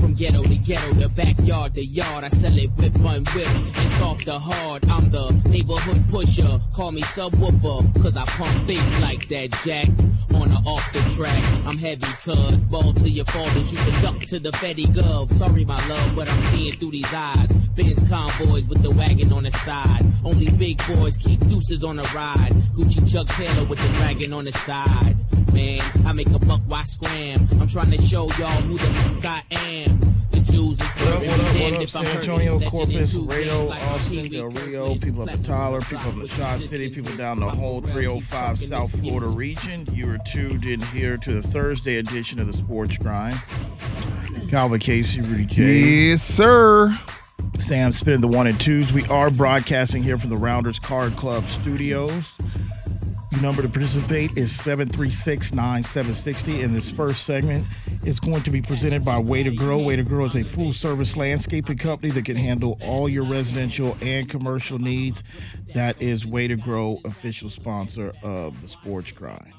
From ghetto to ghetto, the backyard to yard, I sell it with on whip. It's off the hard. I'm the neighborhood pusher. Call me subwoofer, cause I pump bass like that jack. On or off the track, I'm heavy cuz. Ball to your fathers, you can duck to the Fetty Gov. Sorry, my love, but I'm seeing through these eyes. Benz convoys with the wagon on the side. Only big boys keep deuces on the ride. Gucci Chuck Taylor with the dragon on the side. Man, I make a buck, why scram? I'm trying to show y'all who the fuck I am. The Jews is What up, what up, damned what up, I'm San. Antonio, Corpus, two Laredo, like Austin, Del Rio, people up in Tyler, people up in the rock, Tri-City, people down the whole 305 South Florida region. You are tuned in here to the Thursday edition of the Sports Grind. Calvin Casey, Rudy J. Yes, sir. Sam spinning the one and twos. We are broadcasting here from the Rounders Card Club studios. The number to participate is 736-9760. And this first segment is going to be presented by Way to Grow. Way to Grow is a full-service landscaping company that can handle all your residential and commercial needs. That is Way to Grow, official sponsor of the Sports Grind.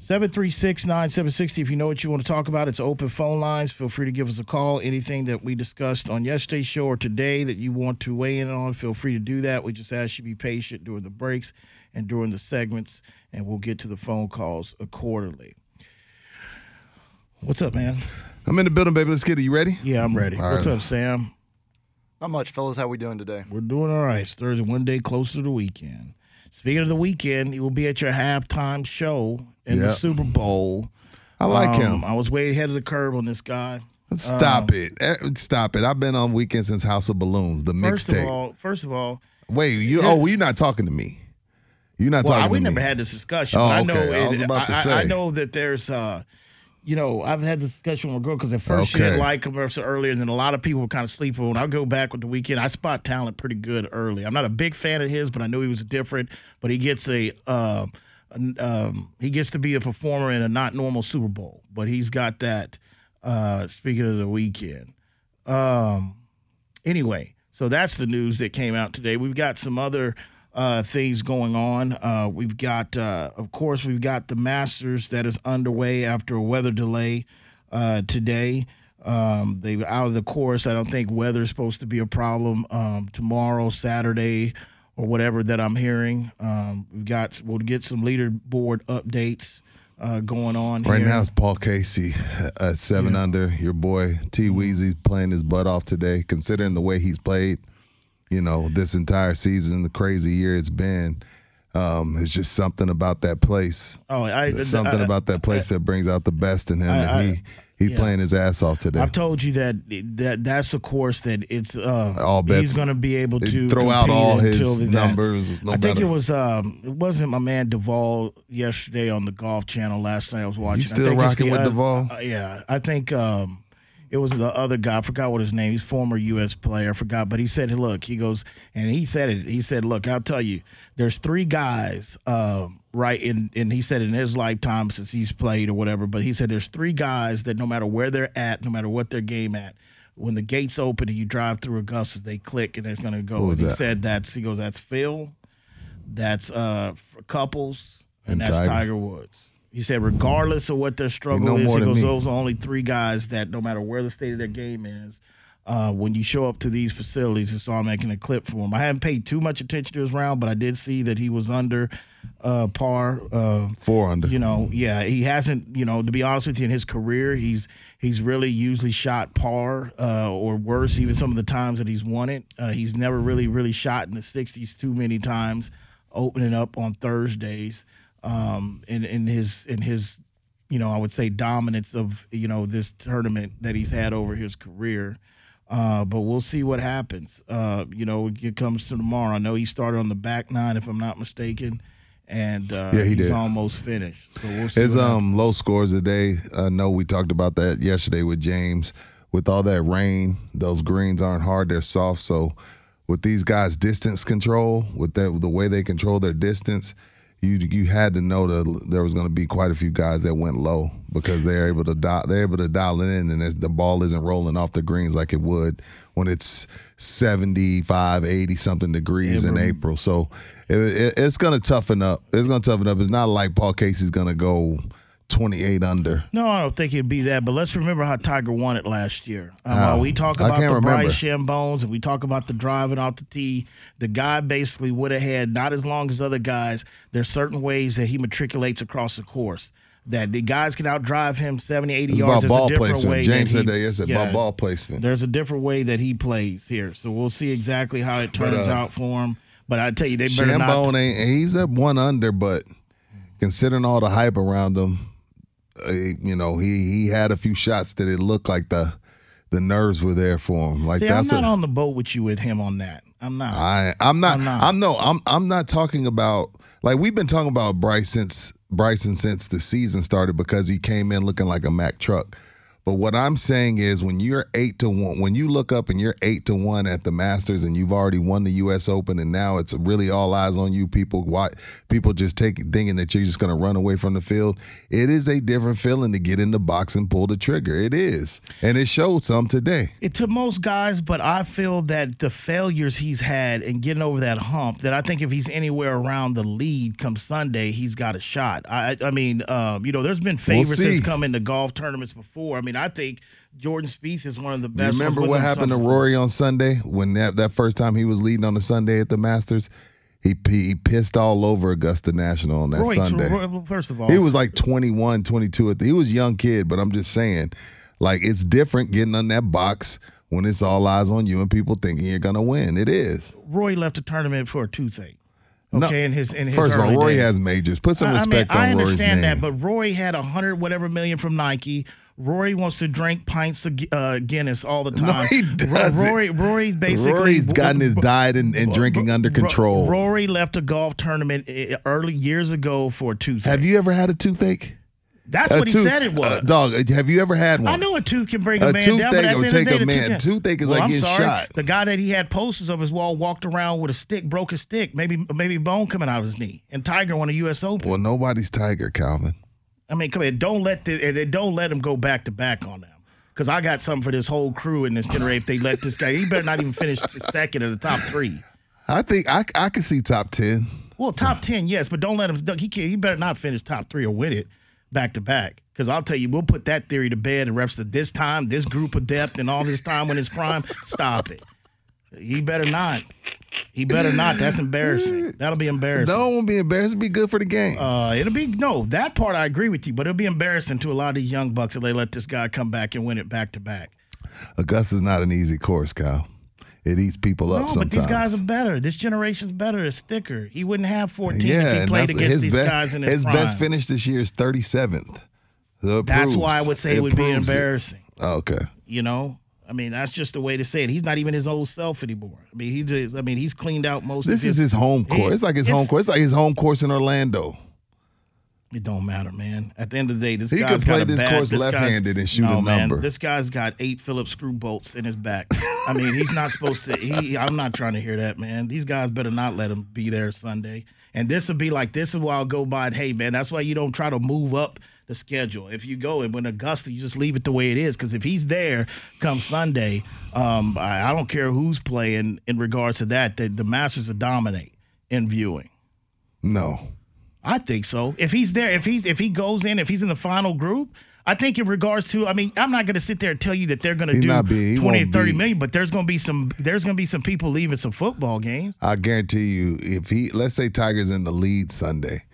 736-9760. If you know what you want to talk about, it's open phone lines. Feel free to give us a call. Anything that we discussed on yesterday's show or today that you want to weigh in on, feel free to do that. We just ask you to be patient during the breaks and during the segments, and we'll get to the phone calls accordingly. What's up, man? I'm in the building, baby. Let's get it. You ready? Yeah, I'm ready. All What's right. up, Sam? Not much, fellas. How we doing today? We're doing all right. It's Thursday, one day closer to the weekend. Speaking of the Weeknd, he will be at your halftime show in the Super Bowl. I like Um, him. I was way ahead of the curve on this guy. Stop it. Eh, Stop it. I've been on Weeknd since House of Balloons, the First of mixtape. all, first of all, Wait, you Yeah. oh, well, you're not talking to me. You're not well, I, talking we to never had this discussion. Oh, I know okay. I was about to I, say. I know that there's, uh, you know, I've had this discussion with a girl because at first she didn't like him so earlier, and then a lot of people were kind of sleeping on. I'll go back with the Weeknd. I spot talent pretty good early. I'm not a big fan of his, but I knew he was different. But he gets a, uh, um, he gets to be a performer in a not normal Super Bowl. But he's got that. Uh, speaking of the Weeknd, um, anyway, so that's the news that came out today. We've got some other uh, things going on. Uh, we've got, uh, of course, we've got the Masters that is underway after a weather delay uh, today. Um, they were out of the course. I don't think weather is supposed to be a problem um, tomorrow, Saturday, or whatever that I'm hearing. Um, we've got we'll get some leaderboard updates uh, going on Right here. now it's Paul Casey at seven under. Your boy T Weezy's playing his butt off today. Considering the way he's played, you know, this entire season, the crazy year it's been. Um, it's just something about that place. Oh, I, There's something I- about that place that brings out the best in him, I- and I- he he's yeah. playing his ass off today. I've told you that that that's the course that it's uh, All bets- he's going to be able to throw out all his numbers, no I think matter- it was um, it wasn't my man Duval yesterday on the Golf Channel last night. I was watching. I still think rocking with Duval? uh, yeah, I think um, it was the other guy. I forgot what his name. He's former U.S. player. I forgot, but he said, "Look," he goes, and he said it. He said, "Look, I'll tell you, there's three guys, um, right?" In and he said in his lifetime since he's played or whatever, but he said there's three guys that no matter where they're at, no matter what their game at, when the gates open and you drive through Augusta, they click and they're going to go. And he that? said that's he goes, that's Phil, that's uh Fred Couples, and, And that's Tiger. Tiger Woods. He said, regardless of what their struggle is, he goes, those are only three guys that no matter where the state of their game is, uh, when you show up to these facilities, it's all making a clip for him. I haven't paid too much attention to his round, but I did see that he was under uh, par. Uh, Four under. you know, yeah, he hasn't. You know, to be honest with you, in his career, he's he's really usually shot par uh, or worse. Even some of the times that he's won it, uh, he's never really really shot in the sixties too many times. Opening up on Thursdays, um, in in his in his you know I would say dominance of you know this tournament that he's had over his career. Uh, but we'll see what happens. Uh, you know, it comes to tomorrow. I know he started on the back nine, if I'm not mistaken, and uh, Yeah, he he's did. almost finished. So we'll see. His um low scores today. I know we talked about that yesterday with James. With all that rain, those greens aren't hard; they're soft. So, with these guys' distance control, with that the way they control their distance, you you had to know that there was going to be quite a few guys that went low because they're able to dial, they're able to dial it in, and it's- the ball isn't rolling off the greens like it would when it's 75, 80 something degrees in April. So it, it, it's going to toughen up. It's going to toughen up. It's not like Paul Casey's going to go 28 under. No, I don't think it'd be that. But let's remember how Tiger won it last year. Um, uh, we talk about the remember. Bryce Shambones and we talk about the driving off the tee. The guy basically would have had not as long as other guys. There's certain ways that he matriculates across the course. That the guys can outdrive him 70, 80 It's yards. about ball a different placement. way James said that yesterday. yeah, About ball placement. There's a different way that he plays here. So we'll see exactly how it turns uh, out for him. But I tell you, they better not. Shambone ain't he's at one under, but considering all the hype around him, uh, you know he he had a few shots that it looked like the the nerves were there for him. Like See, I'm that's not what on the boat with you with him on that. I'm not. I I'm not I'm I'm, no I'm I'm not talking about like we've been talking about Bryce since Bryson since the season started because he came in looking like a Mack truck. But what I'm saying is when you're eight to one, when you look up and you're eight to one at the Masters and you've already won the U.S. Open and now it's really all eyes on you. People, why people just take thinking that you're just going to run away from the field. It is a different feeling to get in the box and pull the trigger. It is, and it showed some today. It to most guys, but I feel that the failures he's had and getting over that hump, that I think if he's anywhere around the lead come Sunday, he's got a shot. I, I mean, um, you know, there's been favorites that's come into golf tournaments before. I mean, I think Jordan Spieth is one of the You best. remember what happened to Rory on Sunday when that, that first time he was leading on the Sunday at the Masters? He he pissed all over Augusta National on that Roy, Sunday. Roy- first of all, He was like 21, 22. At the, he was a young kid, but I'm just saying, like it's different getting on that box when it's all eyes on you and people thinking you're gonna win. It is. Roy left the tournament for a toothache. No, Okay, in his in his First of all, Rory days. has majors. Put some I- respect I mean, on I understand name. that, but Roy had a hundred whatever million from Nike. Rory wants to drink pints of uh, Guinness all the No, time. he Ro- doesn't. Rory, Rory's basically Rory's gotten his diet and, and drinking under control. Rory left a golf tournament uh, early years ago for a toothache. have you ever had a toothache? That's A what he tooth- said it was. uh, dog, have you ever had one? I know a tooth can bring a, A man down, but toothache at the will end of the take day, a man- tooth- toothache is well, like getting shot. The guy that he had posters of his wall walked around with a stick, broke his stick, maybe maybe bone coming out of his knee. And Tiger won a U.S. Open. Well, nobody's tiger, Calvin. I mean, come on, don't let the and don't let him go back to back on them. Because I got something for this whole crew in this generation. If they let this guy, he better not even finish second in the top three. I think I I can see top ten. Well, top ten, yes, but don't let him. He can't. He better not finish top three or win it back to back. Because I'll tell you, we'll put that theory to bed and reps to this time, this group of depth, and all this time when it's prime. Stop it. He better not. He better not. That's embarrassing. That'll be embarrassing. Want to be embarrassing. It'd be good for the game. Uh, it'll be no that part I agree with you, but it'll be embarrassing to a lot of these young bucks if they let this guy come back and win it back to back. Augusta's not an easy course, Kyle. It eats people up No, sometimes. but these guys are better. This generation's better. It's thicker. He wouldn't have 14 yeah, if he played against his these be- guys in his, his prime. best finish this year is 37th. So That's proves- why I would say it would be it. embarrassing. Oh, okay. You know, I mean, that's just the way to say it. He's not even his old self anymore. I mean, he just. I mean, he's cleaned out most. This of is his home He- course. It's like his home course. It's like his home course in Orlando. It don't matter, man. At the end of the day, this He guy's could play this bad, course this left-handed and shoot no, a man, number. This guy's got eight Phillips screw bolts in his back. I mean, he's not supposed to. He, I'm not trying to hear that, man. These guys better not let him be there Sunday. And this will be like this is why I'll go by. it. Hey, man, that's why you don't try to move up the schedule. If you go and when Augusta, you just leave it the way it is. Because if he's there come Sunday, um, I, I don't care who's playing in regards to that. The, the Masters will dominate in viewing. No. I think so. If he's there, if he's if he goes in, if he's in the final group, I think in regards to, I mean, I'm not going to sit there and tell you that they're going to do not be- 20 or won't 30 be. million, but there's going to be some there's going to be some people leaving some football games. I guarantee you, if he, let's say Tiger's in the lead Sunday,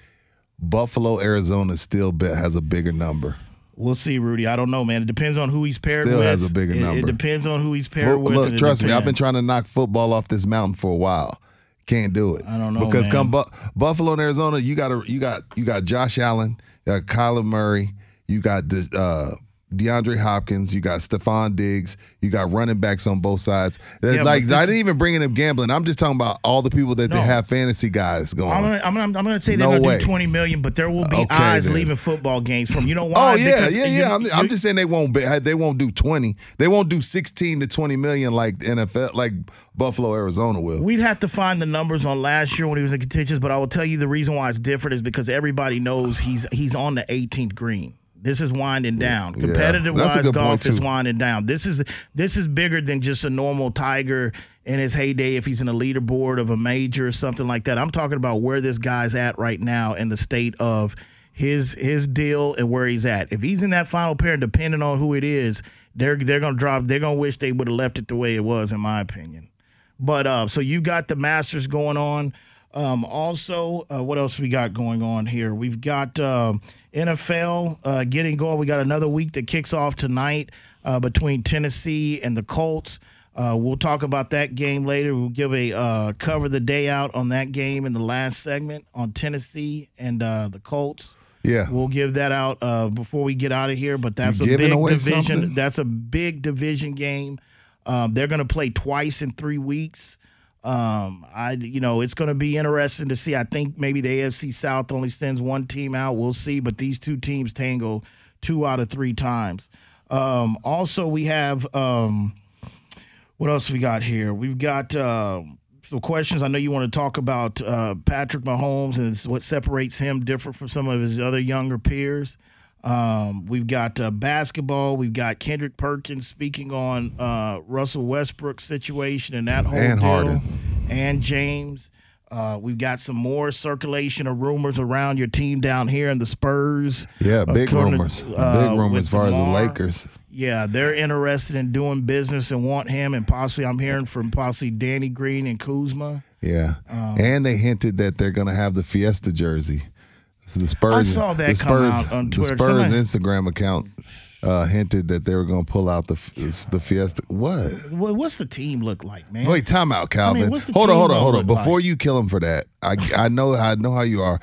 Buffalo, Arizona still bet has a bigger number. We'll see, Rudy. I don't know, man. It depends on who he's paired Still with. has a bigger It- It, depends on who he's paired with. Look, trust me, I've been trying to knock football off this mountain for a while. Can't do it. I don't know, because man. come Bu- Buffalo and Arizona, you got a, you got you got Josh Allen, you got Kyler Murray, you got uh, DeAndre Hopkins, you got Stefon Diggs, you got running backs on both sides. Yeah, like this- I didn't even bring in them gambling. I'm just talking about all the people that they have fantasy guys going. I'm gonna, I'm gonna, I'm gonna say they're No gonna way. do 20 million, but there will be Okay, eyes then. leaving football games from. You know oh, why? Oh yeah, Because yeah, you- yeah. I'm, you- I'm just saying they won't be, they won't do 20. They won't do 16 to 20 million like NFL, like Buffalo, Arizona will. We'd have to find the numbers on last year when he was in contentions, but I will tell you the reason why it's different is because everybody knows he's he's on the 18th green. This is winding down. Competitive wise golf is winding down. This is this is bigger than just a normal Tiger in his heyday if he's in a leaderboard of a major or something like that. I'm talking about where this guy's at right now in the state of his his deal and where he's at. If he's in that final pair, depending on who it is, they're they're gonna drop. They're gonna wish they would have left it the way it was, in my opinion. But uh, so you got the Masters going on. Um, also, uh, what else we got going on here? We've got um NFL uh, getting going. We got another week that kicks off tonight uh, between Tennessee and the Colts. Uh, we'll talk about that game later. We'll give a uh, cover the day out on that game in the last segment on Tennessee and uh, the Colts. Yeah. We'll give that out uh, before we get out of here. But that's You a big division. something? That's a big division game. Um, they're going to play twice in three weeks. Um, I, you know, it's going to be interesting to see. I think maybe the AFC South only sends one team out. We'll see, but these two teams tango two out of three times. Um, also, we have um, what else we got here? We've got uh, some questions. I know you want to talk about uh, Patrick Mahomes and what separates him different from some of his other younger peers. Um, we've got uh, basketball. We've got Kendrick Perkins speaking on uh, Russell Westbrook's situation and that whole And deal. Harden. And James. Uh, we've got some more circulation of rumors around your team down here in the Spurs. Yeah, big According to, rumors. uh, big rumors as far as the Lakers. Yeah, they're interested in doing business and want him, and possibly I'm hearing from possibly Danny Green and Kuzma. Yeah, Um, and they hinted that they're going to have the Fiesta jersey. So the Spurs. I saw that the come Spurs, out on The Spurs Somebody- Instagram account uh, hinted that they were going to pull out the the Fiesta. What? What- What's the team look like, man? Wait, time out, Calvin. what's the hold on, hold on, hold on. Before like? you kill him for that, I I know I know how you are.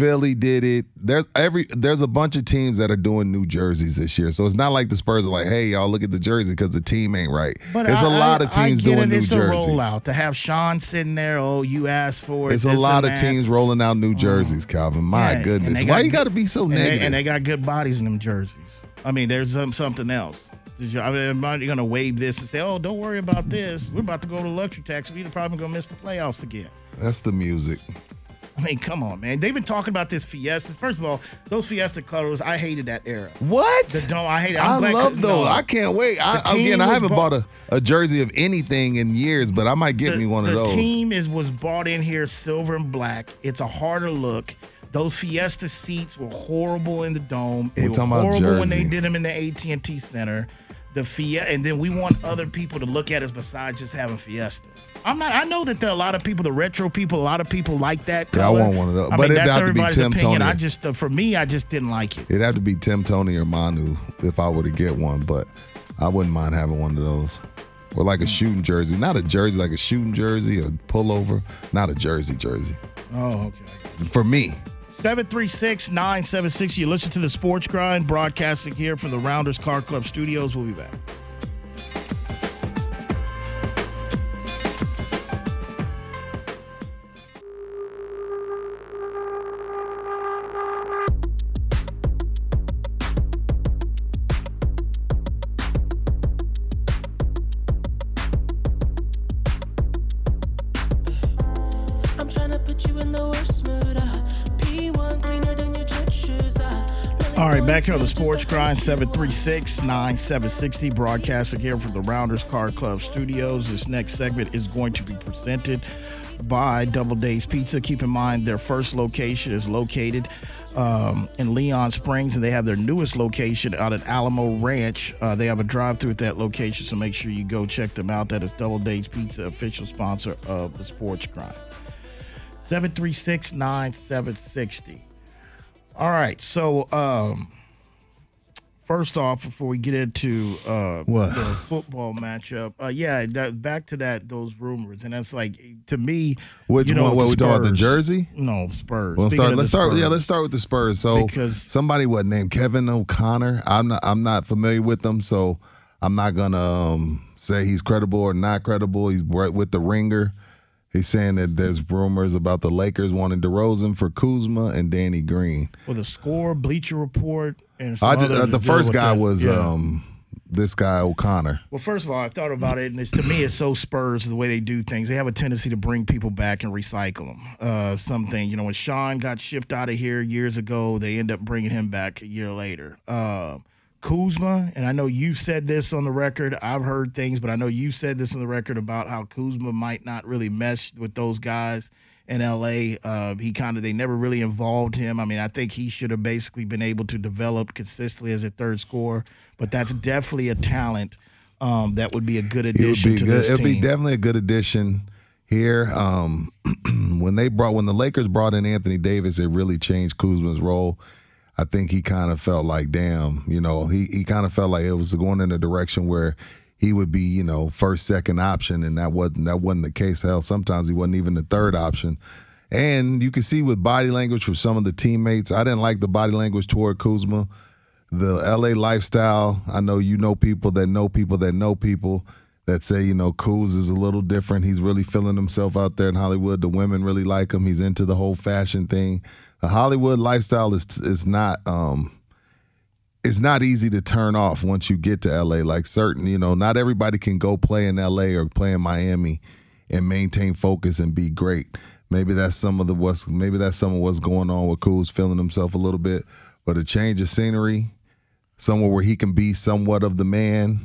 Philly did it. There's every there's a bunch of teams that are doing new jerseys this year, so it's not like the Spurs are like, "Hey, y'all, look at the jersey" because the team ain't right. there's a a lot of teams get doing it. new it's jerseys. a rollout to have Sean sitting there. Oh, you asked for it. It's a lot of that. teams rolling out new jerseys, mm. Calvin. My Yeah, goodness, why you got to be so and negative? They, and they got good bodies in them jerseys. I mean, there's some, something else. I mean, I going to wave this and say, "Oh, don't worry about this. We're about to go to luxury tax. We're probably going to miss the playoffs again." That's the music. I mean, come on, man. They've been talking about this Fiesta. First of all, those Fiesta colors, I hated that era. What? The dome, I hate it. I I'm glad- love those. no. I can't wait. I, again, I haven't bought- bought a, a jersey of anything in years, but I might get the, me one of those. the team is was bought in here silver and black. It's a harder look. Those Fiesta seats were horrible in the dome. They We're horrible when they did them in the AT and T Center. The Fiesta, and then we want other people to look at us besides just having Fiesta. I'm not. I know that there are a lot of people, the retro people, a lot of people like that. Yeah, I want one of those. I But mean, that's have to be everybody's Tim opinion. Tony. I just, uh, for me, I just didn't like it. It'd have to be Tim, Tony, or Manu if I were to get one, but I wouldn't mind having one of those. Or like a shooting jersey. Not a jersey, like a shooting jersey, a pullover. Not a jersey jersey. Oh, okay. For me. 736 976. You listen to the Sports Grind, broadcasting here from the Rounders Card Club studios. We'll be back. Back here on the Sports Grind, few 736 9760, broadcasting here from the Rounders Card Club studios. This next segment is going to be presented by Double Dave's Pizza. Keep in mind, their first location is located um, in Leon Springs, and they have their newest location out at Alamo Ranch. Uh, they have a drive through at that location, so make sure you go check them out. That is Double Dave's Pizza, official sponsor of the Sports Grind. 736 9760. All right, so um, First off, before we get into uh, What? the football matchup, uh, yeah, that, back to that those rumors, and that's like to me. Which you know, one? What we talking about? The jersey? No, Spurs. Well, let's start. Let's start. Yeah, let's start with the Spurs. So Because- somebody what named Kevin O'Connor. I'm not. I'm not familiar with them, so I'm not gonna um, say he's credible or not credible. He's with the ringer. He's saying that there's rumors about the Lakers wanting DeRozan for Kuzma and Danny Green. with a score, Bleacher Report, and some I just, uh, the first guy that. was Yeah. um, this guy O'Connor. Well, first of all, I thought about it, and it's, to me, it's so Spurs the way they do things. They have a tendency to bring people back and recycle them. Uh, something, you know, when Sean got shipped out of here years ago, they end up bringing him back a year later. Uh, Kuzma, and I know you've said this on the record. I've heard things, but I know you said this on the record about how Kuzma might not really mesh with those guys in LA. Uh, he kind of they never really involved him. I mean, I think he should have basically been able to develop consistently as a third scorer, but that's definitely a talent um, that would be a good addition to good. this It'd team. be definitely a good addition here. Um, when they brought when the Lakers brought in Anthony Davis, it really changed Kuzma's role. I think he kind of felt like, damn, you know, he he kind of felt like it was going in a direction where he would be, you know, first, second option, and that wasn't that wasn't the case. Hell, sometimes he wasn't even the third option. And you can see with body language from some of the teammates, I didn't like the body language toward Kuzma the LA lifestyle. I know you know people that know people that know people that say, you know, Kuz is a little different. He's really feeling himself out there in Hollywood. The women really like him. He's into the whole fashion thing. The Hollywood lifestyle is is not um it's not easy to turn off once you get to LA. Like certain, you know, not everybody can go play in LA or play in Miami and maintain focus and be great. Maybe that's some of the what's maybe that's some of what's going on with Kuz feeling himself a little bit. But a change of scenery, somewhere where he can be somewhat of the man.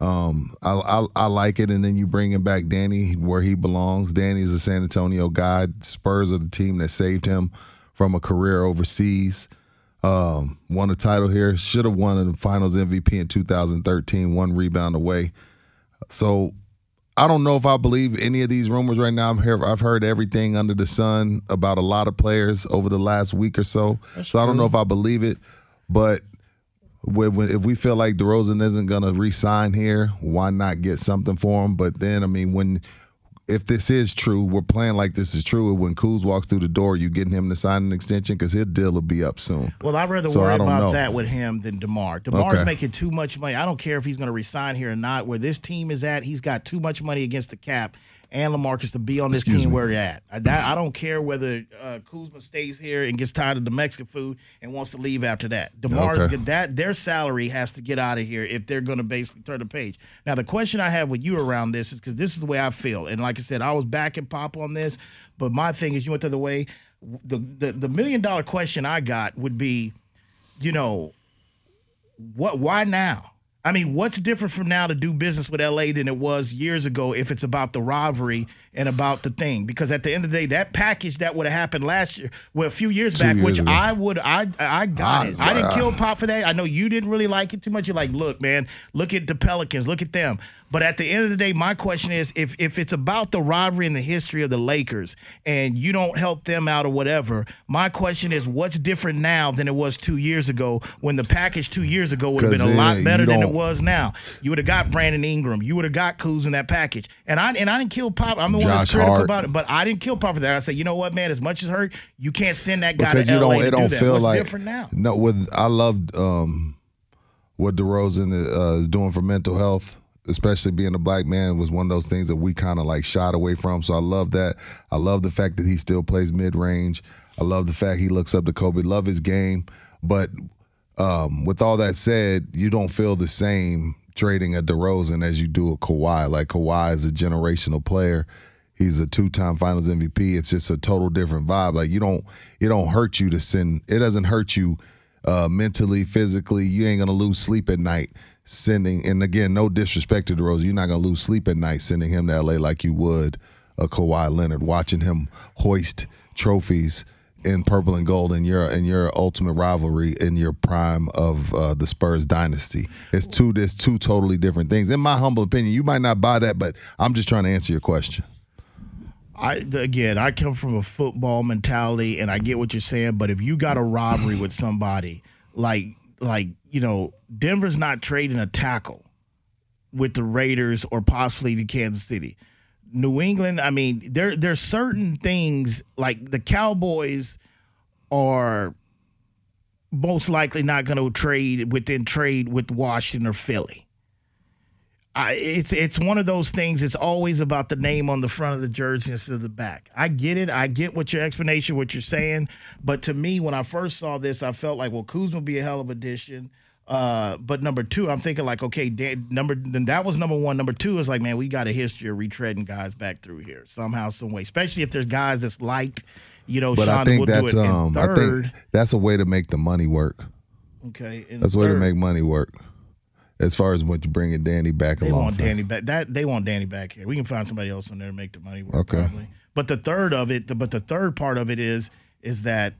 Um, I, I I like it, and then you bring him back, Danny, where he belongs. Danny's a San Antonio guy. Spurs are the team that saved him from a career overseas. Um, won a title here. Should have won the Finals MVP in 2013. One rebound away. So I don't know if I believe any of these rumors right now. I'm here. I've heard everything under the sun about a lot of players over the last week or so. so I don't know if I believe it, but when, when, if we feel like DeRozan isn't going to re-sign here, why not get something for him? But then, I mean, when if this is true, we're playing like this is true. When Kuz walks through the door, you getting him to sign an extension because his deal will be up soon. Well, I'd rather So worry about know. that with him than DeMar. DeMar's Okay. making too much money. I don't care if he's going to resign here or not. Where this team is at, he's got too much money against the cap and LaMarcus to be on this Excuse team me. where they're at. I, that, I don't care whether uh, Kuzma stays here and gets tired of the Mexican food and wants to leave after that. DeMar's Okay. that their salary has to get out of here if they're going to basically turn the page. Now, the question I have with you around this is because this is the way I feel, and like I said, I was back and pop on this, but my thing is, you went the other way. The, the the million dollar question I got would be, you know, what? Why now? I mean, what's different from now to do business with LA than it was years ago if it's about the rivalry and about the thing? Because at the end of the day, that package that would have happened last year, well, a few years back, years which ago. I would, I, I got I- it. I didn't kill ah. Pop for that. I know you didn't really like it too much. You're like, look, man, look at the Pelicans, look at them. But at the end of the day, my question is, if if it's about the rivalry and the history of the Lakers, and you don't help them out or whatever, my question is, what's different now than it was two years ago when the package two years ago would have been a lot better than it was now. You would have got Brandon Ingram. You would have got Kuz in that package. And I and I didn't kill Pop. I'm the one that's critical Hart. about it, but I didn't kill Pop for that. I said, you know what, man? As much as hurt, you can't send that guy because to you LA don't it don't do that. feel What's like different now? no with i loved um what DeRozan uh, is doing for mental health especially being a black man was one of those things that we kind of like shied away from so i love that i love the fact that he still plays mid-range i love the fact he looks up to kobe love his game but um, with all that said, you don't feel the same trading a DeRozan as you do a Kawhi. Like Kawhi is a generational player. He's a two-time Finals MVP. It's just a total different vibe. Like you don't, it don't hurt you to send. It doesn't hurt you uh, mentally, physically. You ain't gonna lose sleep at night sending. And again, no disrespect to DeRozan, you're not gonna lose sleep at night sending him to LA like you would a Kawhi Leonard. Watching him hoist trophies in purple and gold in your in your ultimate rivalry in your prime of uh, the Spurs dynasty. It's two there's two totally different things. In my humble opinion, you might not buy that, but I'm just trying to answer your question. I again, I come from a football mentality, and I get what you're saying. But if you got a robbery with somebody, like like you know, Denver's not trading a tackle with the Raiders or possibly the Kansas City. New England, I mean, there there's certain things like the Cowboys are most likely not going to trade within trade with Washington or Philly. I, it's it's one of those things. It's always about the name on the front of the jersey instead of the back. I get it. I get what your explanation, what you're saying. But to me, when I first saw this, I felt like, well, Kuzma would be a hell of addition. Uh, but number two, I'm thinking like, okay, Dan, number then that was number one. Number two is like, man, we got a history of retreading guys back through here somehow, some way. Especially if there's guys that's liked, you know, But Sean I think that's um and I third, think that's a way to make the money work. okay, and That's a way to make money work. As far as what you bringing Danny back They want Danny back. That they want Danny back here. We can find somebody else on there to make the money work. Okay. Probably. But the third of it, the, but the third part of it is is that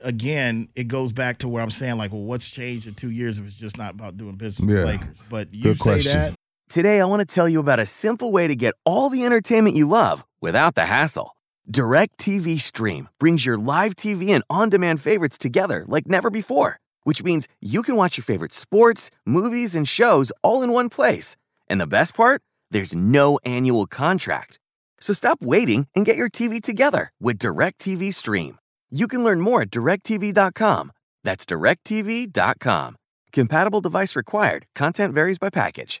again, it goes back to where I'm saying like, well, what's changed in two years if it's just not about doing business with Yeah. the Lakers? But you Good say question. that. Today, I want to tell you about a simple way to get all the entertainment you love without the hassle. DirecTV Stream brings your live TV and on demand favorites together like never before, which means you can watch your favorite sports, movies, and shows all in one place. And the best part? There's no annual contract. So stop waiting and get your TV together with DirecTV Stream. You can learn more at directv.com. That's directv.com. Compatible device required. Content varies by package.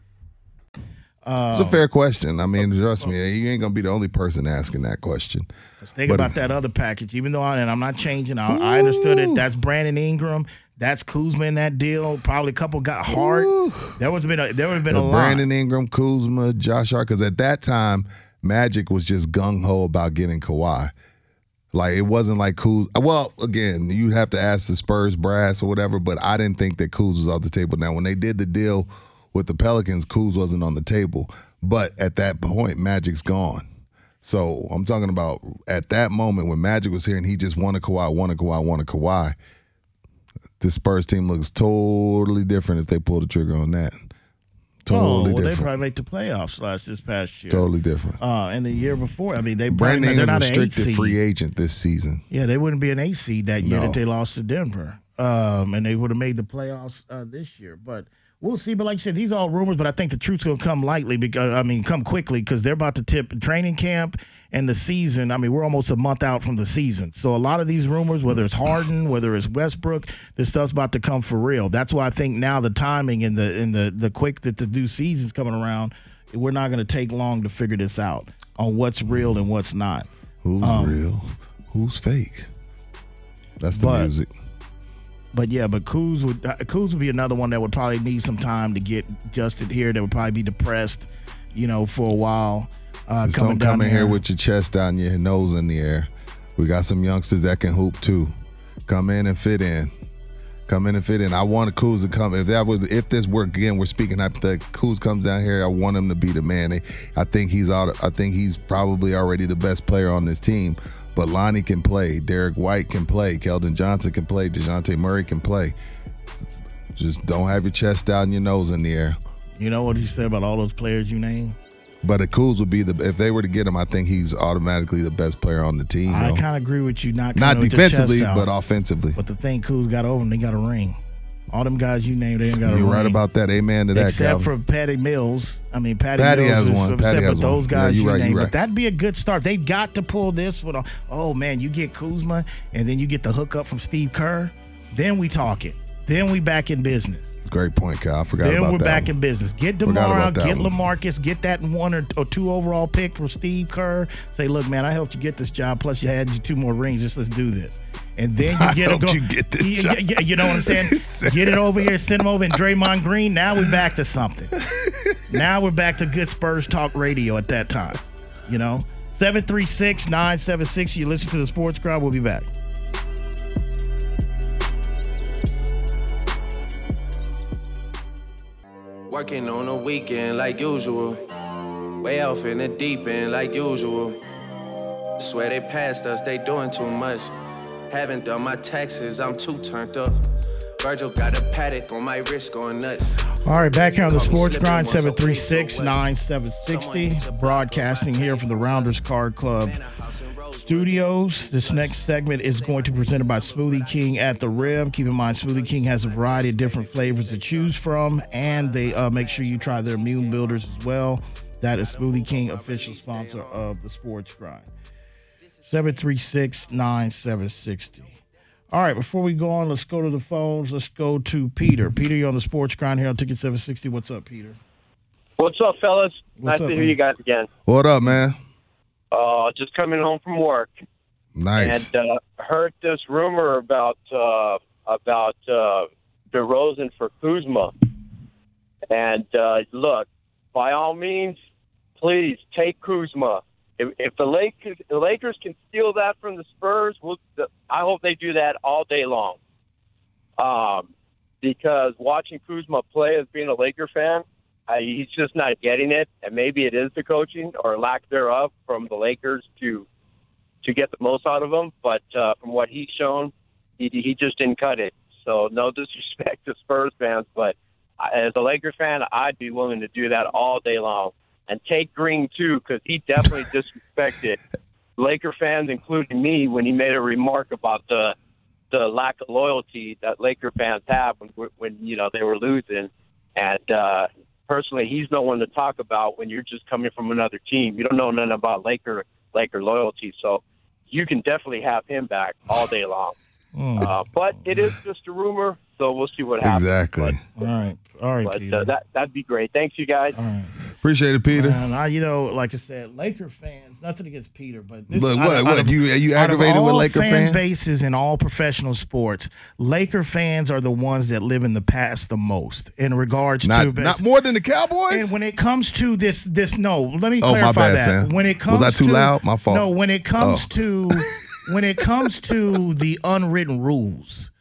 It's a um, fair question. I mean, trust me, you ain't gonna be the only person asking that question. Let's think But- about that other package. Even though I, and I'm not changing, I, I understood it. That's Brandon Ingram. That's Kuzma in that deal. Probably a couple got hard. There was been a, there would have been The a lot. Brandon Ingram, Kuzma, Josh Hart, because at that time, Magic was just gung ho about getting Kawhi. Like it wasn't like Kuz. Well, again, you'd have to ask the Spurs brass or whatever, but I didn't think that Kuz was off the table. Now, when they did the deal with the Pelicans, Kuz wasn't on the table. But at that point, Magic's gone. So I'm talking about at that moment when Magic was here and he just wanted Kawhi, wanted Kawhi, wanted Kawhi. The Spurs team looks totally different if they pull the trigger on that. oh, Totally well, they probably make the playoffs last this past year. Totally different. Uh, and the year before, I mean, they Brandon probably, they're not an restricted seed. free agent this season. Yeah, they wouldn't be an eight seed that year No. that they lost to Denver. Um, and they would have made the playoffs uh, this year. But we'll see. But like you said, these are all rumors. But I think the truth's gonna come lightly because I mean, come quickly because they're about to tip training camp and the season. I mean, we're almost a month out from the season. So a lot of these rumors, whether it's Harden, whether it's Westbrook, this stuff's about to come for real. That's why I think now the timing and the and the the quick that the new season's coming around, we're not gonna take long to figure this out on what's real and what's not. Who's real? Who's fake? That's the Um, music. But yeah, but Kuz would uh, Kuz would be another one that would probably need some time to get adjusted here. That would probably be depressed, you know, for a while. Uh, Just coming don't come in here with your chest out and your nose in the air. We got some youngsters that can hoop too. Come in and fit in. Come in and fit in. I want Kuz to come. If that was, if this were again, we're speaking hypothetically. Kuz comes down here. I want him to be the man. I think he's out. I think he's probably already the best player on this team. But Lonnie can play. Derrick White can play. Keldon Johnson can play. Dejounte Murray can play. Just don't have your chest out and your nose in the air. You know what you said about all those players you named? But a Kuz would be the if they were to get him, I think he's automatically the best player on the team. I kind of agree with you. Not Not kinda with your defensively, but offensively. But the thing Kuz got over them, they got a ring. All them guys you named, they ain't got a. You're right about that. Amen to that. Except Calvin. for Patty Mills. I mean, Patty, Patty Mills has is one. Patty has but those one. guys Yeah, you right, named. you're But that'd be a good start. They got to pull this one off. Oh man, you get Kuzma, and then you get the hookup from Steve Kerr. Then we talk it. Then we back in business. Great point, Kyle. I forgot about it. Then about we're that. back in business. Get DeMar out, get one. LaMarcus, get that one or, or two overall pick from Steve Kerr. Say, look, man, I helped you get this job. Plus, you had you two more rings. Just let's do this. And then you get helped a go. you get this yeah, yeah, you know what I'm saying? Get it over here, send him over, and Draymond Green. Now we're back to something. now we're back to good Spurs talk radio at that time. You know, 736 976. You listen to the sports crowd. We'll be back. Working on the weekend like usual. Way off in the deep end like usual. Swear they passed us, they doing too much. Haven't done my taxes, I'm too turned up. Virgil got a Patek on my wrist going nuts. All right, back here on the Sports Grind, 736-9760. Broadcasting here from the Rounders Card Club studios. This next segment is going to be presented by Smoothie King at the Rim. Keep in mind, Smoothie King has a variety of different flavors to choose from, and they uh, make sure you try their immune builders as well. That is Smoothie King, official sponsor of the Sports Grind. 736-9760. All right, before we go on, let's go to the phones. Let's go to Peter. Peter, you're on the Sports Grind here on Ticket 760. What's up, Peter? What's up, fellas? What's nice up, to hear man? you guys again. What up, man? Uh, just coming home from work Nice. and uh, heard this rumor about uh, about uh, DeRozan for Kuzma. And uh, look, by all means, please take Kuzma. If, if the Lakers, the Lakers can steal that from the Spurs, we'll, I hope they do that all day long. Um, because watching Kuzma play as being a Laker fan, uh, he's just not getting it, and maybe it is the coaching or lack thereof from the Lakers to to get the most out of him. But uh, from what he's shown, he he just didn't cut it. So no disrespect to Spurs fans, but I- as a Laker fan, I'd be willing to do that all day long and take Green too because he definitely disrespected Laker fans, including me, when he made a remark about the the lack of loyalty that Laker fans have when when you know they were losing. And uh, personally, he's no one to talk about when you're just coming from another team. You don't know nothing about Laker Laker loyalty, so you can definitely have him back all day long. Uh, but it is just a rumor, so we'll see what happens. Exactly. All right. All right, But Peter. uh, that that'd be great. Thanks, you guys. All right. Appreciate it, Peter. Man, I, you know, like I said, Laker fans, nothing against Peter, but this, Look, what- of- what, of- you- are you aggravated with Laker fan fan? bases in all professional sports, Laker fans are the ones that live in the past the most in regards Not, to not more than the Cowboys. And when it comes to this, this no, let me Oh, clarify bad, that. Sam. When it comes, Was I too to- loud? My fault. No, when it comes Oh. to when it comes to the unwritten rules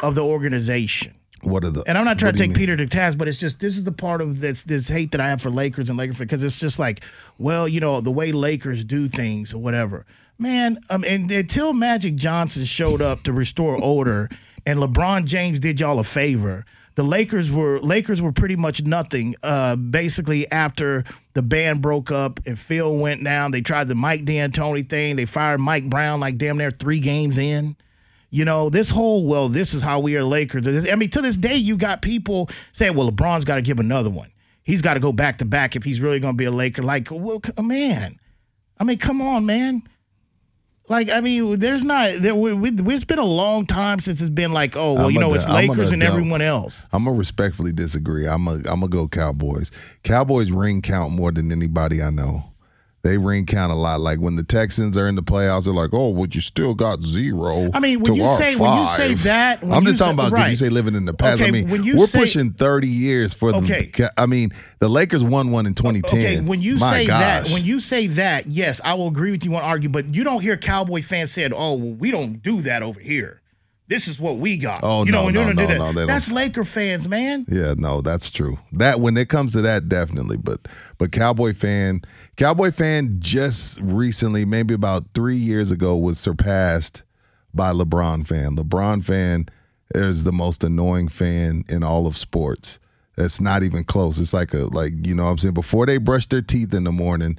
of the organization. What are the? And I'm not trying to take mean? Peter to task, but it's just this is the part of this this hate that I have for Lakers and Lakers because it's just like, well, you know, the way Lakers do things or whatever. Man, um, and until Magic Johnson showed up to restore order and LeBron James did y'all a favor, the Lakers were Lakers were pretty much nothing. Uh, basically, after the band broke up and Phil went down, they tried the Mike D'Antoni thing. They fired Mike Brown like damn near three games in. You know, this whole, well, this is how we are Lakers. I mean, to this day, you got people saying, well, LeBron's got to give another one. He's got to go back to back if he's really going to be a Laker. Like, well, man. I mean, come on, man. Like, I mean, there's not, there, we, we, it's been a long time since it's been like, oh, well, I'm you know, a- it's Lakers and everyone else. I'm gonna respectfully disagree. I'm going a I'm gonna go Cowboys. Cowboys ring count more than anybody I know. They ring count a lot. Like when the Texans are in the playoffs, they're like, "Oh, well, you still got zero. I mean, when you say- when you say that, when I'm just talking say- about because you say living in the past. I mean, when you we're say- pushing 30 years for Okay. the. I mean, the Lakers won one in 2010. Okay, when you My say that, when you say that, yes, I will agree with you and argue, but you don't hear Cowboy fans saying, "Oh, well, we don't do that over here. This is what we got." Oh, you know, no, you no, no, that. no, they don't. That's Laker fans, man. Yeah, no, that's true. That when it comes to that, definitely. But but Cowboy fan, Cowboy fan just recently, maybe about three years ago, was surpassed by LeBron fan. LeBron fan is the most annoying fan in all of sports. It's not even close. It's like a like you know what I'm saying before they brush their teeth in the morning,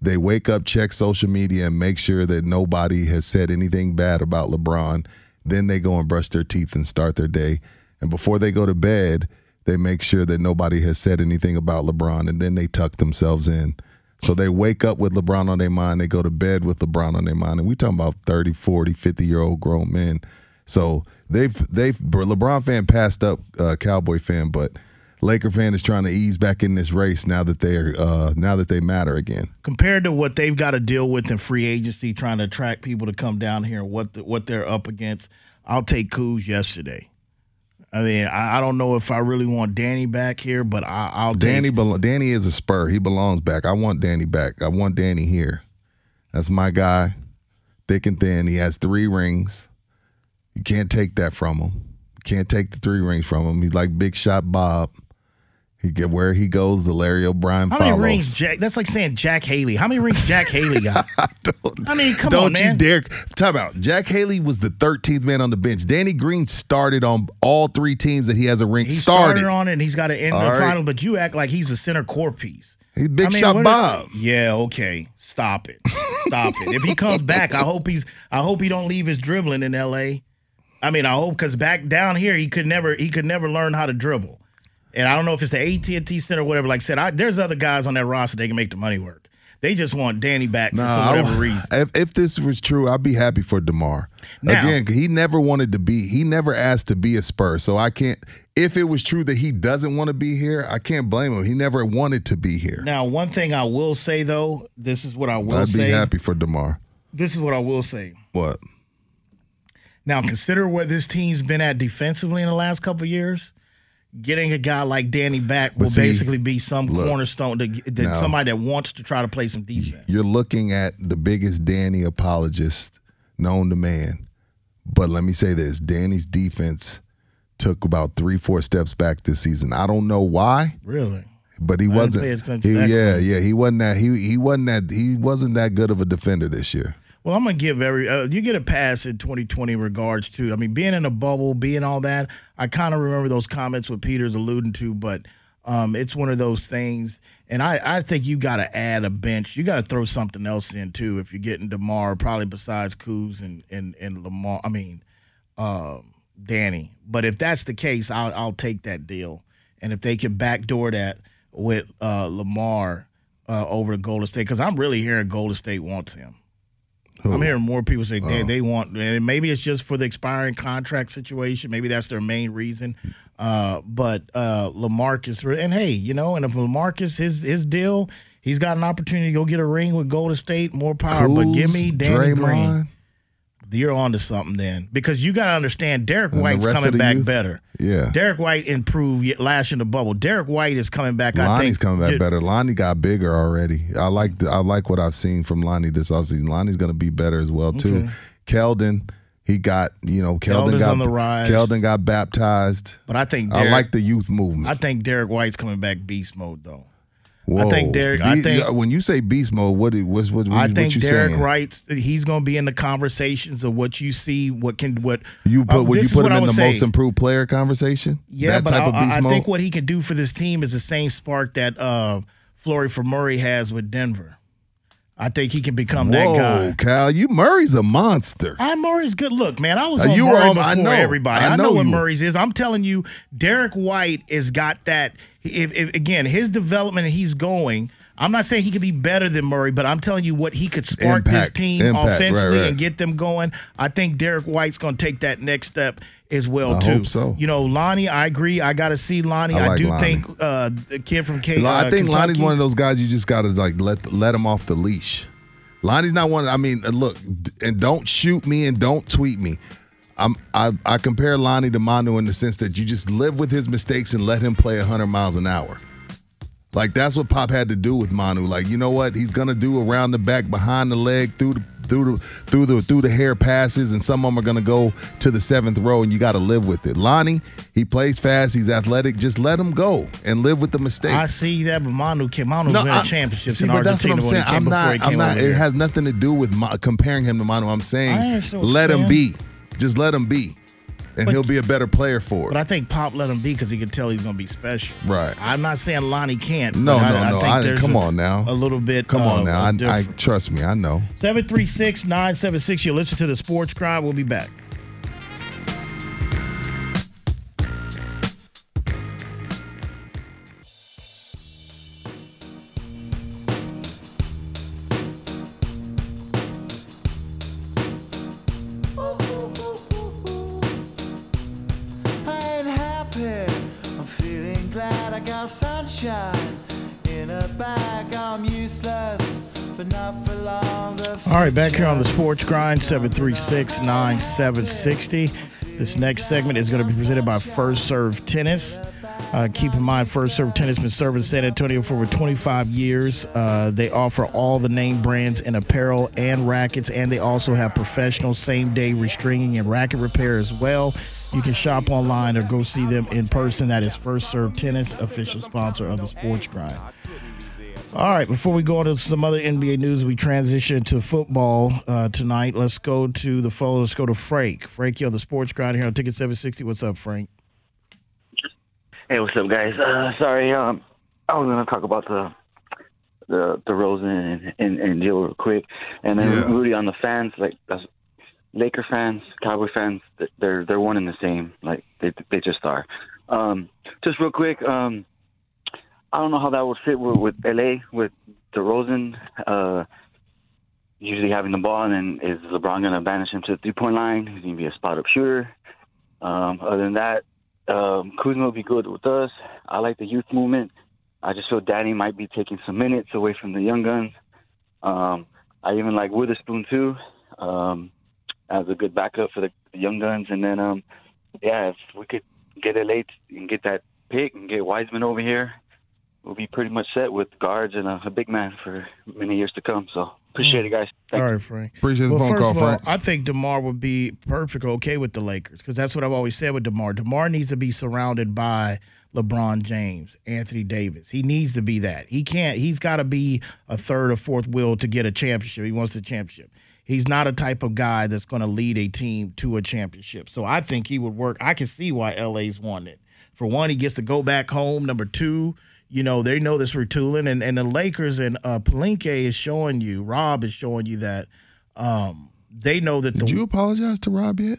they wake up, check social media, and make sure that nobody has said anything bad about LeBron. Then they go and brush their teeth and start their day. And before they go to bed, they make sure that nobody has said anything about LeBron, and then they tuck themselves in. So they wake up with LeBron on their mind, they go to bed with LeBron on their mind. And we talking about 30, 40, 50 year old grown men. So they've they've LeBron fan passed up uh, Cowboy fan, but Laker fan is trying to ease back in this race now that they're uh, now that they matter again. Compared to what they've got to deal with in free agency, trying to attract people to come down here and what the, what they're up against, I'll take Kuz yesterday. I mean, I, I don't know if I really want Danny back here, but I, I'll Danny, belo- Danny is a spur. He belongs back. I want Danny back. I want Danny here. That's my guy, thick and thin. He has three rings. You can't take that from him. You can't take the three rings from him. He's like Big Shot Bob. He get where he goes, the Larry O'Brien How follows. many rings, Jack? That's like saying Jack Haley. How many rings Jack Haley got? I mean, come on. Don't on, man. you dare. Time out. Jack Haley was the 13th man on the bench. Danny Green started on all three teams that he has a ring. He started. started on it and he's got to end right. final, but you act like he's a center core piece. He's Big I mean, Shot Bob. Yeah, okay. Stop it. Stop it. If he comes back, I hope he's I hope he don't leave his dribbling in LA. I mean, I hope because back down here he could never he could never learn how to dribble. And I don't know if it's the AT&T Center or whatever. Like I said, I, there's other guys on that roster they can make the money work. They just want Danny back for Nah, whatever reason. If, if this was true, I'd be happy for DeMar. Now- Again, he never wanted to be, he never asked to be a Spur. So I can't, if it was true that he doesn't want to be here, I can't blame him. He never wanted to be here. Now, one thing I will say though, this is what I will say. I'd be happy for DeMar. This is what I will say. What? Now consider where this team's been at defensively in the last couple of years. Getting a guy like Danny back will see, basically be some look, cornerstone to, that somebody that wants to try to play some defense. You're looking at the biggest Danny apologist known to man. But let me say this Danny's defense took about three, four steps back this season. I don't know why. Really? But he I wasn't. he- yeah, yeah. He wasn't that. He he wasn't that. He wasn't that good of a defender this year. Well, I'm gonna give every uh, you get a pass in 2020 in regards to. I mean, being in a bubble, being all that. I kind of remember those comments what Peter's alluding to, but um, it's one of those things. And I, I think you got to add a bench. You got to throw something else in too if you're getting Demar, probably besides Kuz and and and Lamar. I mean, um, Danny. But if that's the case, I'll I'll take that deal. And if they can backdoor that with uh, Lamar uh, over to Golden State, because I'm really hearing Golden State wants him. I'm hearing more people say they, Oh. they want, and maybe it's just for the expiring contract situation. Maybe that's their main reason. Uh, but uh, LaMarcus, and hey, you know, and if LaMarcus his his deal, he's got an opportunity to go get a ring with Golden State, more power. but give me Danny Green. You're on to something then, because you got to understand Derrick And White's coming back youth? better. Yeah. Derrick White improved last in the bubble. Derrick White is coming back. I Lonnie's think coming back better. Lonnie got bigger already. I like the, I like what I've seen from Lonnie this offseason. Lonnie's going to be better as well too. Okay. Keldon, he got you know Keldon Keldon's got on the rise. Keldon got baptized. But I think I like the youth movement. I think Derrick White's coming back beast mode though. Whoa. think Derrick- I think- when you say beast mode, what what's what, what, I what think Derrick saying? Wright, he's going to be in the conversations of what you see, what can what You put Uh, would you put him in the say. most improved player conversation? Yeah, that but type I, of beast I, I think what he can do for this team is the same spark that uh, Flory for Murray has with Denver. I think he can become Whoa, that guy. Cal, you Murray's a monster. I Murray's good. Look, man, I was Uh, on you were Murray on- before I know. everybody. I I, know, know what you. Murray's is. I'm telling you, Derrick White has got that. If, if again, his development, he's going. I'm not saying he could be better than Murray, but I'm telling you what he could spark this team Impact. Right, offensively right. and get them going. I think Derrick White's going to take that next step as well I too. hope so. You know, Lonnie, I agree. I got to see Lonnie. I I, do Lonnie. think uh, the kid from K. I uh, think Lonnie's one of those guys you just got to like let let him off the leash. Lonnie's not one. I mean, uh, look, and don't shoot me and don't tweet me. I'm I, I compare Lonnie to Manu in the sense that you just live with his mistakes and let him play 100 miles an hour. Like that's what Pop had to do with Manu. Like you know what he's gonna do around the back, behind the leg, through the through the through the through the hair passes, and some of them are gonna go to the seventh row, and you got to live with it. Lonnie, he plays fast, he's athletic. Just let him go and live with the mistakes. I see that, but Manu came. Manu win I- championships see, in but that's what Argentina I'm when saying. he came I'm before not. he came I'm not. It has nothing to do with my, comparing him to Manu. I'm saying I understand what let him be. Just let him be, and But- he'll be a better player for it. But. I think Pop let him be because he could tell he's going to be special. Right. I'm not saying Lonnie can't. No, no, I, no. I think I- come a- on now. A little bit. Come on uh, now. I, I trust me. I know. 736 976. You listen to the Sports Grind. We'll be back. All right, back here on the Sports Grind, 736 9760. This next segment is going to be presented by First Serve Tennis. Uh, keep in mind, First Serve Tennis has been serving San Antonio for over 25 years. Uh, they offer all the name brands in apparel and rackets, and they also have professional same day restringing and racket repair as well. You can shop online or go see them in person. That is First Serve Tennis, official sponsor of the Sports Grind. All right, before we go on to some other NBA news, we transition to football uh, tonight. Let's go to the phone. Let's go to Frank. Frank, you're on the Sports Grind here on Ticket 760. What's up, Frank? Hey, what's up, guys? Uh, sorry, um, I was gonna talk about the the DeRozan and, and, and deal real quick, and then Yeah. Rudy on the fans, like that's, Laker fans, Cowboy fans, they're they're one and the same. Like they they just are. Um, just real quick, um, I don't know how that would fit with, with LA with DeRozan uh, usually having the ball, and then is LeBron gonna banish him to the three point line? He's gonna be a spot up shooter. Um, other than that, um, Kuzma will be good with us. I like the youth movement. I just feel Danny might be taking some minutes away from the young guns. Um, I even like Weatherspoon too, um, as a good backup for the, the young guns. And then, um, yeah, if we could get it late and get that pick and get Wiseman over here, we'll be pretty much set with guards and a, a big man for many years to come. So appreciate it, guys. Thank All you. right, Frank. Appreciate the well, phone first call, of all, Frank. I think DeMar would be perfect, okay with the Lakers, because that's what I've always said with DeMar. DeMar needs to be surrounded by LeBron James, Anthony Davis. He needs to be that. He can't. He's got to be a third or fourth wheel to get a championship. He wants the championship. He's not a type of guy that's going to lead a team to a championship. So I think he would work. I can see why LA's won it. For one, he gets to go back home. Number two, you know, they know this retooling. And, and the Lakers and uh, Pelinka is showing you, Rob is showing you that um, they know that Did the. you apologize to Rob yet?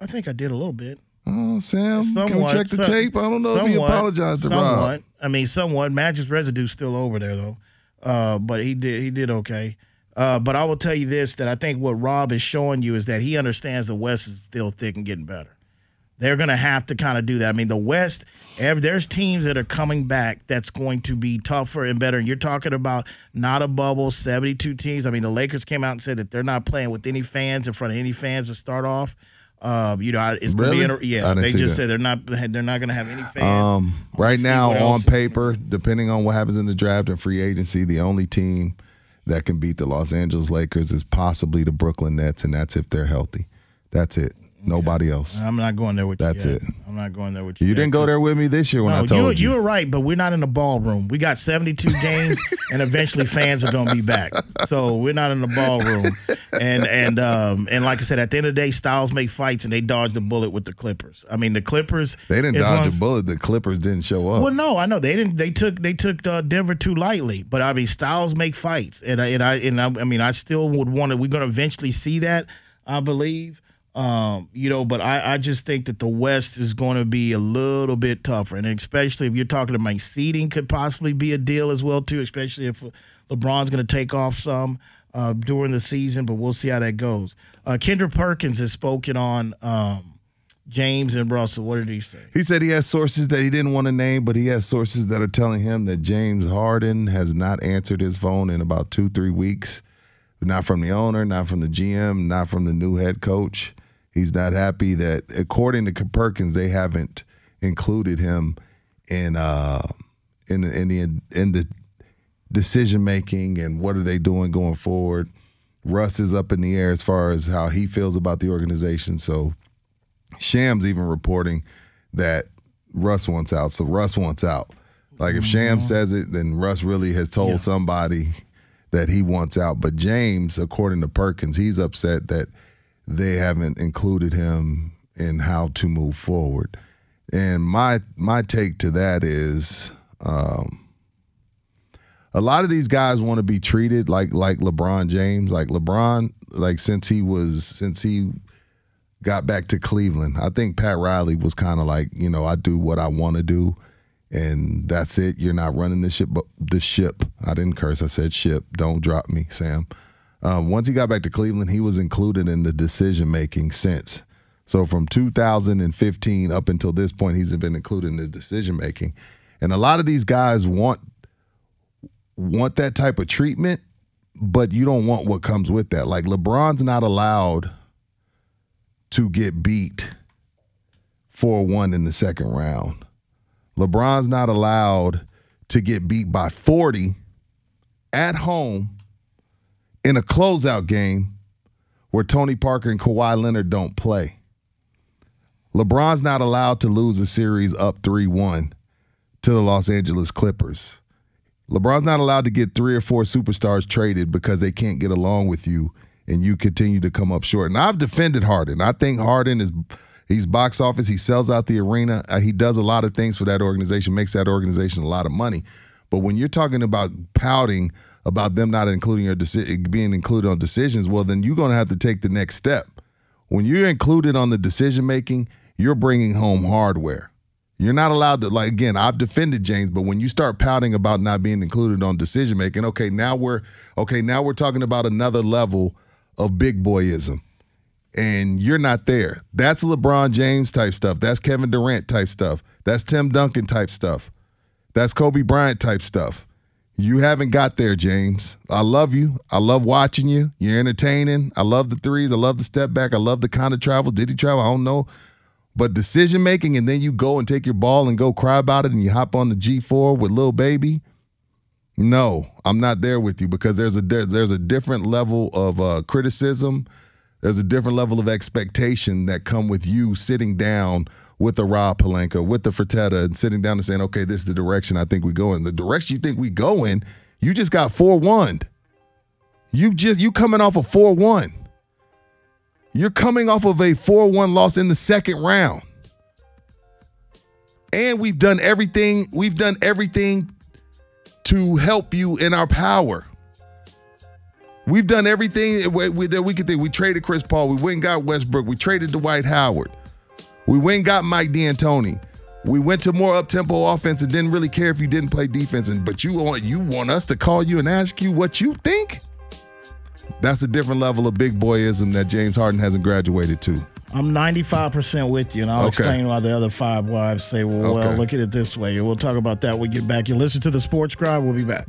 I think I did a little bit. Oh, Sam, can we check the some- tape? I don't know if he apologized to somewhat. Rob. I mean, somewhat. Magic's residue's still over there though, uh, but he did he did okay. Uh, but I will tell you this: that I think what Rob is showing you is that he understands the West is still thick and getting better. They're going to have to kind of do that. I mean, the West, there's teams that are coming back that's going to be tougher and better. And you're talking about not a bubble, 72 teams. I mean, the Lakers came out and said that they're not playing with any fans in front of any fans to start off. Um, you know, I- it's gonna be Really? yeah. They just that. said they're not they're not going to have any fans. Um, right now, on paper, depending on what happens in the draft and free agency, the only team that can beat the Los Angeles Lakers is possibly the Brooklyn Nets, and that's if they're healthy. That's it. Nobody else. I'm not going there with you. That's yet. it. I'm not going there with you. You yet, didn't go there with me this year when no, I told you, you. you were right, but we're not in the ballroom. We got 72 games, and eventually fans are going to be back. So we're not in the ballroom. And and um and like I said, at the end of the day, styles make fights, and they dodged the bullet with the Clippers. I mean, the Clippers. They didn't dodge of- a bullet. The Clippers didn't show up. Well, no, I know they didn't. They took they took uh, Denver too lightly, but I mean, styles make fights, and I and I and I, I mean, I still would want to. We're going to eventually see that, I believe. Um, you know, but I, I just think that the West is going to be a little bit tougher, and especially if you're talking about seeding, could possibly be a deal as well too. Especially if LeBron's going to take off some uh, during the season, but we'll see how that goes. Uh, Kendrick Perkins has spoken on um, James and Russell. What did he say? He said he has sources that he didn't want to name, but he has sources that are telling him that James Harden has not answered his phone in about two, three weeks. Not from the owner, not from the GM, not from the new head coach. He's not happy that, according to Perkins, they haven't included him in uh, in in the in the decision making and what are they doing going forward. Russ is up in the air as far as how he feels about the organization. So Shams even reporting that Russ wants out. So Russ wants out. Like if Sham says it, then Russ really has told somebody that he wants out. But James, according to Perkins, he's upset that they haven't included him in how to move forward. And my my take to that is um, a lot of these guys want to be treated like like LeBron James. Like LeBron, like since he was since he got back to Cleveland. I think Pat Riley was kind of like, you know, I do what I want to do, and that's it. You're not running the ship, but the ship. I didn't curse. I said ship. Don't drop me, Sam. Um, once he got back to Cleveland, he was included in the decision making since. So from 2015 up until this point, he's been included in the decision making, and a lot of these guys want want that type of treatment, but you don't want what comes with that. Like LeBron's not allowed to get beat 4 1 in the second round. LeBron's not allowed to get beat by 40 at home in a closeout game where Tony Parker and Kawhi Leonard don't play. LeBron's not allowed to lose a series up 3 1 to the Los Angeles Clippers. LeBron's not allowed to get three or four superstars traded because they can't get along with you and you continue to come up short. And I've defended Harden. I think Harden is he's box office, he sells out the arena, uh, he does a lot of things for that organization, makes that organization a lot of money. But when you're talking about pouting about them not including your deci- being included on decisions, well then you're going to have to take the next step. When you're included on the decision making, you're bringing home hardware. You're not allowed to like again, I've defended James, but when you start pouting about not being included on decision making, okay, now we're okay, now we're talking about another level of big boyism. And you're not there. That's LeBron James type stuff. That's Kevin Durant type stuff. That's Tim Duncan type stuff. That's Kobe Bryant type stuff. You haven't got there, James. I love you. I love watching you. You're entertaining. I love the threes. I love the step back. I love the kind of travel. Did he travel? I don't know. But decision making, and then you go and take your ball and go cry about it, and you hop on the G4 with little baby. No, I'm not there with you because there's a there's a different level of uh, criticism. There's a different level of expectation that come with you sitting down with the Rob Pelinka, with the Fertitta, and sitting down and saying, "Okay, this is the direction I think we go in." The direction you think we go in, you just got four one. You just you coming off a four one. You're coming off of a 4 1 loss in the second round. And we've done everything, we've done everything to help you in our power. We've done everything that we could think. We traded Chris Paul. We went and got Westbrook. We traded Dwight Howard. We went and got Mike D'Antoni. We went to more up tempo offense and didn't really care if you didn't play defense. And but you want you want us to call you and ask you what you think? That's a different level of big boyism that James Harden hasn't graduated to. I'm 95% with you, and I'll Okay. explain why the other five wives say, well, well, look at it this way. We'll talk about that when we get back. You listen to the Sports Grind. We'll be back.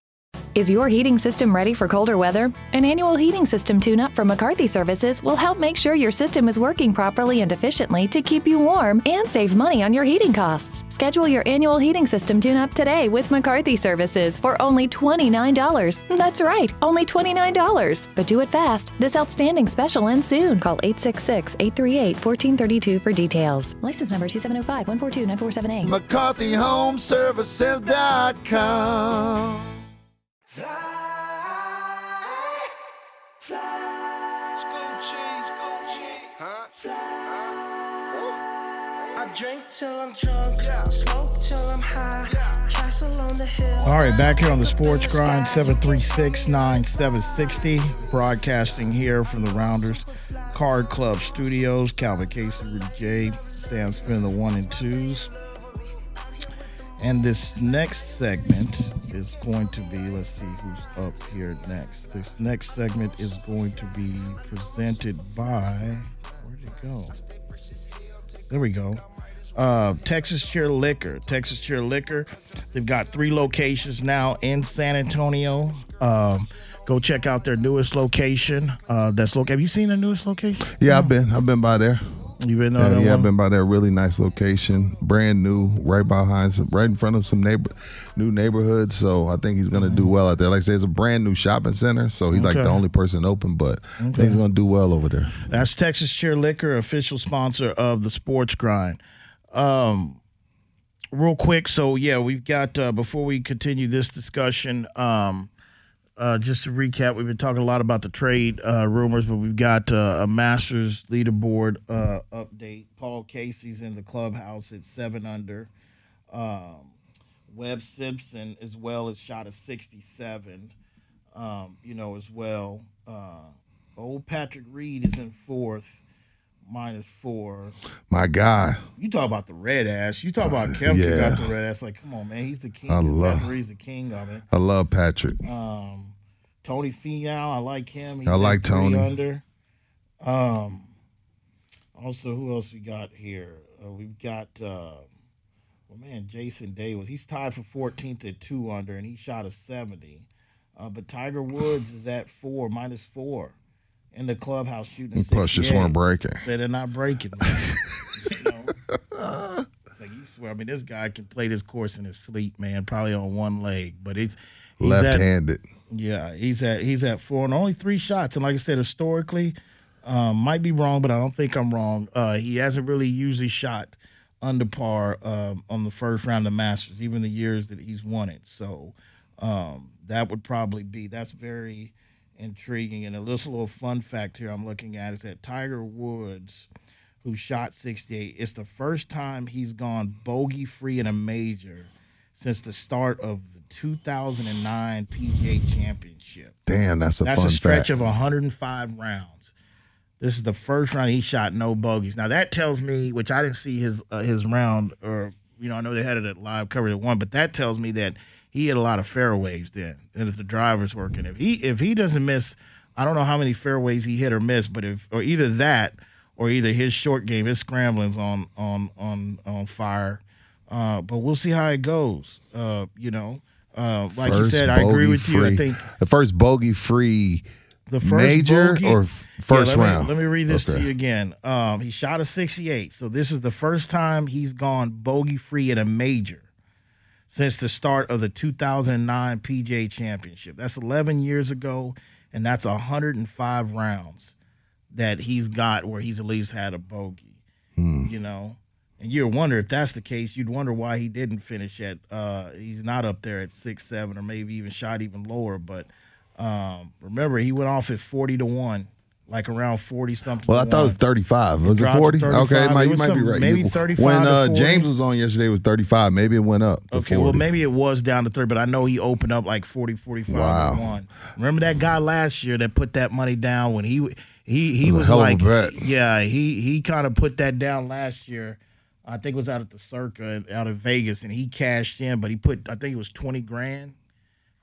Is your heating system ready for colder weather? An annual heating system tune up from McCarthy Services will help make sure your system is working properly and efficiently to keep you warm and save money on your heating costs. Schedule your annual heating system tune up today with McCarthy Services for only $29. That's right, only $29. But do it fast. This outstanding special ends soon. Call 866 838 1432 for details. License number 2705 142 947A. McCarthyHomeservices.com. All right, back here on the Sports Grind, 736 9760. Broadcasting here from the Rounders Card Club Studios. Calvin Casey, Rudy J, Sam Spin, the one and twos. And this next segment is going to be, let's see who's up here next. This next segment is going to be presented by, where'd it go? There we go. Uh, Texas Cheer Liquor. Texas Cheer Liquor. They've got three locations now in San Antonio. Um, go check out their newest location. Uh, that's loc. Have you seen their newest location? Yeah, I've been I've been by there. You been on Yeah, that yeah, I've been by that Really nice location, brand new, right behind some, right in front of some neighbor, new neighborhoods. So I think he's gonna do well out there. Like I say, it's a brand new shopping center, so he's like the only person open. But I think Okay. he's gonna do well over there. That's Texas Cheer Liquor, official sponsor of the Sports Grind. Um, real quick, so yeah, we've got uh, before we continue this discussion. Um, uh, just to recap, we've been talking a lot about the trade uh, rumors, but we've got uh, a Masters leaderboard uh, update. Paul Casey's in the clubhouse at seven under. Um, Webb Simpson as well is shot at 67, um, you know, as well. Uh, old Patrick Reed is in fourth, minus four. My guy. You talk about the red ass. You talk about Kevin Yeah. got the red ass. Like, come on, man, he's the king. I love- Patrick Reed's the king of it. I love Patrick. Um, Tony Finau, I like him. He's I like Tony. Under. Um, also, who else we got here? Uh, we've got, uh, well, man, Jason Davis. He's tied for 14th at two under, and he shot a 70. Uh, but Tiger Woods is at four, minus four, in the clubhouse shooting. Plus, just 68. weren't breaking. Say they're not breaking. You know? Like you swear. I mean, this guy can play this course in his sleep, man. Probably on one leg, but it's he's Left-handed. yeah, he's at he's at four and only three shots. And like I said, historically, um, might be wrong, but I don't think I'm wrong. Uh, he hasn't really usually shot under par um, on the first round of Masters, even the years that he's won it. So um, that would probably be that's very intriguing. And a little, little fun fact here I'm looking at is that Tiger Woods, who shot 68, it's the first time he's gone bogey free in a major since the start of the 2009 PGA Championship. Damn, that's a That's fun a stretch fact. of 105 rounds. This is the first round he shot no bogeys. Now that tells me, which I didn't see his uh, his round, or you know, I know they had it at live coverage at one, but that tells me that he had a lot of fairways then, and if the driver's working, if he if he doesn't miss, I don't know how many fairways he hit or missed, but if or either that or either his short game, his scrambling's on on on on fire. Uh, but we'll see how it goes. Uh, you know, uh, like you said, I agree with you. I think the first bogey free the first major bogey- or f- first Yeah, let me- round. Let me read this to you again. Um, he shot a 68, so this is the first time he's gone bogey free in a major since the start of the 2009 PGA Championship. That's 11 years ago, and that's 105 rounds that he's got where he's at least had a bogey. Hmm. You know, and you wonder if that's the case. You'd wonder why he didn't finish at. Uh, he's not up there at six, seven, or maybe even shot even lower. But um, remember, he went off at 40 to one, like around 40 something. Well, I thought it was 35. Was it dropped 40? 35. Okay, It might, you might be right. maybe You- 35 When uh, 40. James was on yesterday, it was 35. Maybe it went up Okay, 40. well, maybe it was down to 30, but I know he opened up like 40, 45 Wow. 1. Remember that guy last year that put that money down when he he he was was, hell of a like yeah, he he kind of put that down last year. I think it was out at the Circa out of Vegas and he cashed in, but he put I think it was 20 grand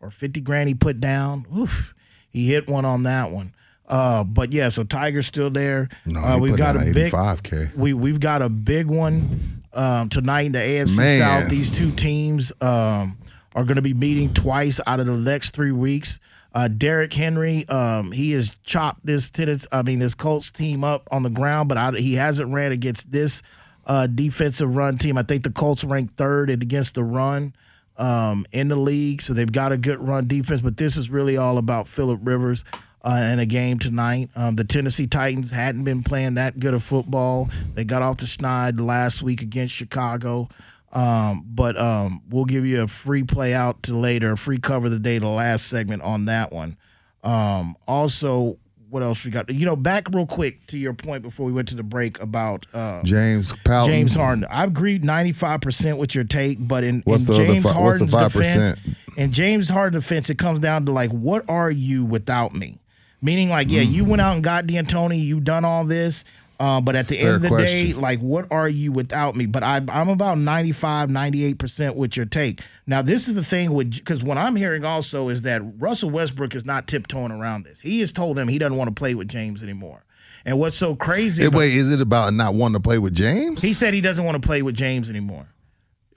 or 50 grand he put down. Oof. He hit one on that one. Uh, but yeah, so Tiger's still there. No, uh, we've got a big 85K. we we've got a big one um, tonight in the AFC Man. South. These two teams um, are going to be meeting twice out of the next three weeks. Uh, Derrick Henry, um, he has chopped this Titans, I mean this Colts team up on the ground, but I, he hasn't ran against this uh, defensive run team. I think the Colts ranked third against the run um, in the league, so they've got a good run defense. But this is really all about Philip Rivers uh, in a game tonight. Um, the Tennessee Titans hadn't been playing that good of football. They got off the snide last week against Chicago. Um, but um, we'll give you a free play out to later, a free cover of the day, the last segment on that one. Um, also, what else we got? You know, back real quick to your point before we went to the break about uh, James Powell. James Harden. I agree ninety five percent with your take, but in, in James fi- Harden's 5%? defense, in James Harden's defense, it comes down to like, what are you without me? Meaning, like, yeah, you went out and got D'Antoni, you done all this, uh, but at the end of the day, like, what are you without me? But I, I'm about 95, 98 percent with your take. Now, this is the thing with because what I'm hearing also is that Russell Westbrook is not tiptoeing around this. He has told them he doesn't want to play with James anymore. And what's so crazy? Hey, about- wait, is it about not wanting to play with James? he said he doesn't want to play with James anymore.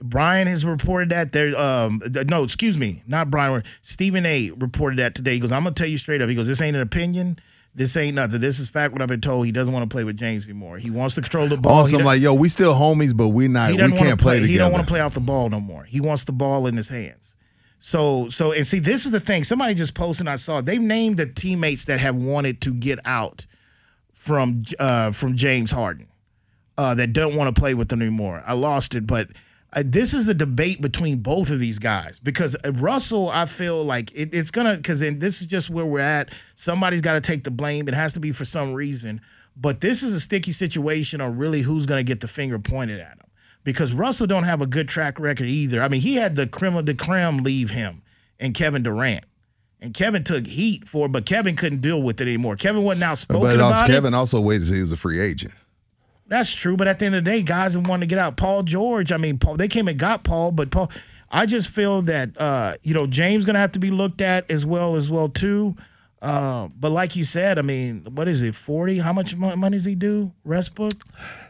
Brian has reported that there. Um, no, excuse me, not Brian. Stephen A. reported that today. He goes, "I'm gonna tell you straight up." He goes, "This ain't an opinion. This ain't nothing. This is fact. What I've been told. He doesn't want to play with James anymore. He wants to control the ball. Also, I'm like, yo, we still homies, but we not. We can't to play, together. He don't want to play off the ball no more. He wants the ball in his hands. So, so and see, this is the thing. Somebody just posted. I saw they've named the teammates that have wanted to get out from uh, from James Harden uh, that don't want to play with them anymore. I lost it, but uh, this is a debate between both of these guys because uh, Russell, I feel like it, it's gonna because this is just where we're at. Somebody's got to take the blame. It has to be for some reason. But this is a sticky situation on really who's gonna get the finger pointed at him because Russell don't have a good track record either. I mean, he had the creme the creme leave him and Kevin Durant. And Kevin took heat for it, but Kevin couldn't deal with it anymore. Kevin wasn't outspoken But about also, it. Kevin also waited till he was a free agent. That's true, but at the end of the day, guys want to get out. Paul George, I mean, Paul, they came and got Paul, but Paul, I just feel that uh, you know James gonna have to be looked at as well as well too. Uh, but like you said, I mean, what is it? Forty? How much money does he do? Westbrook?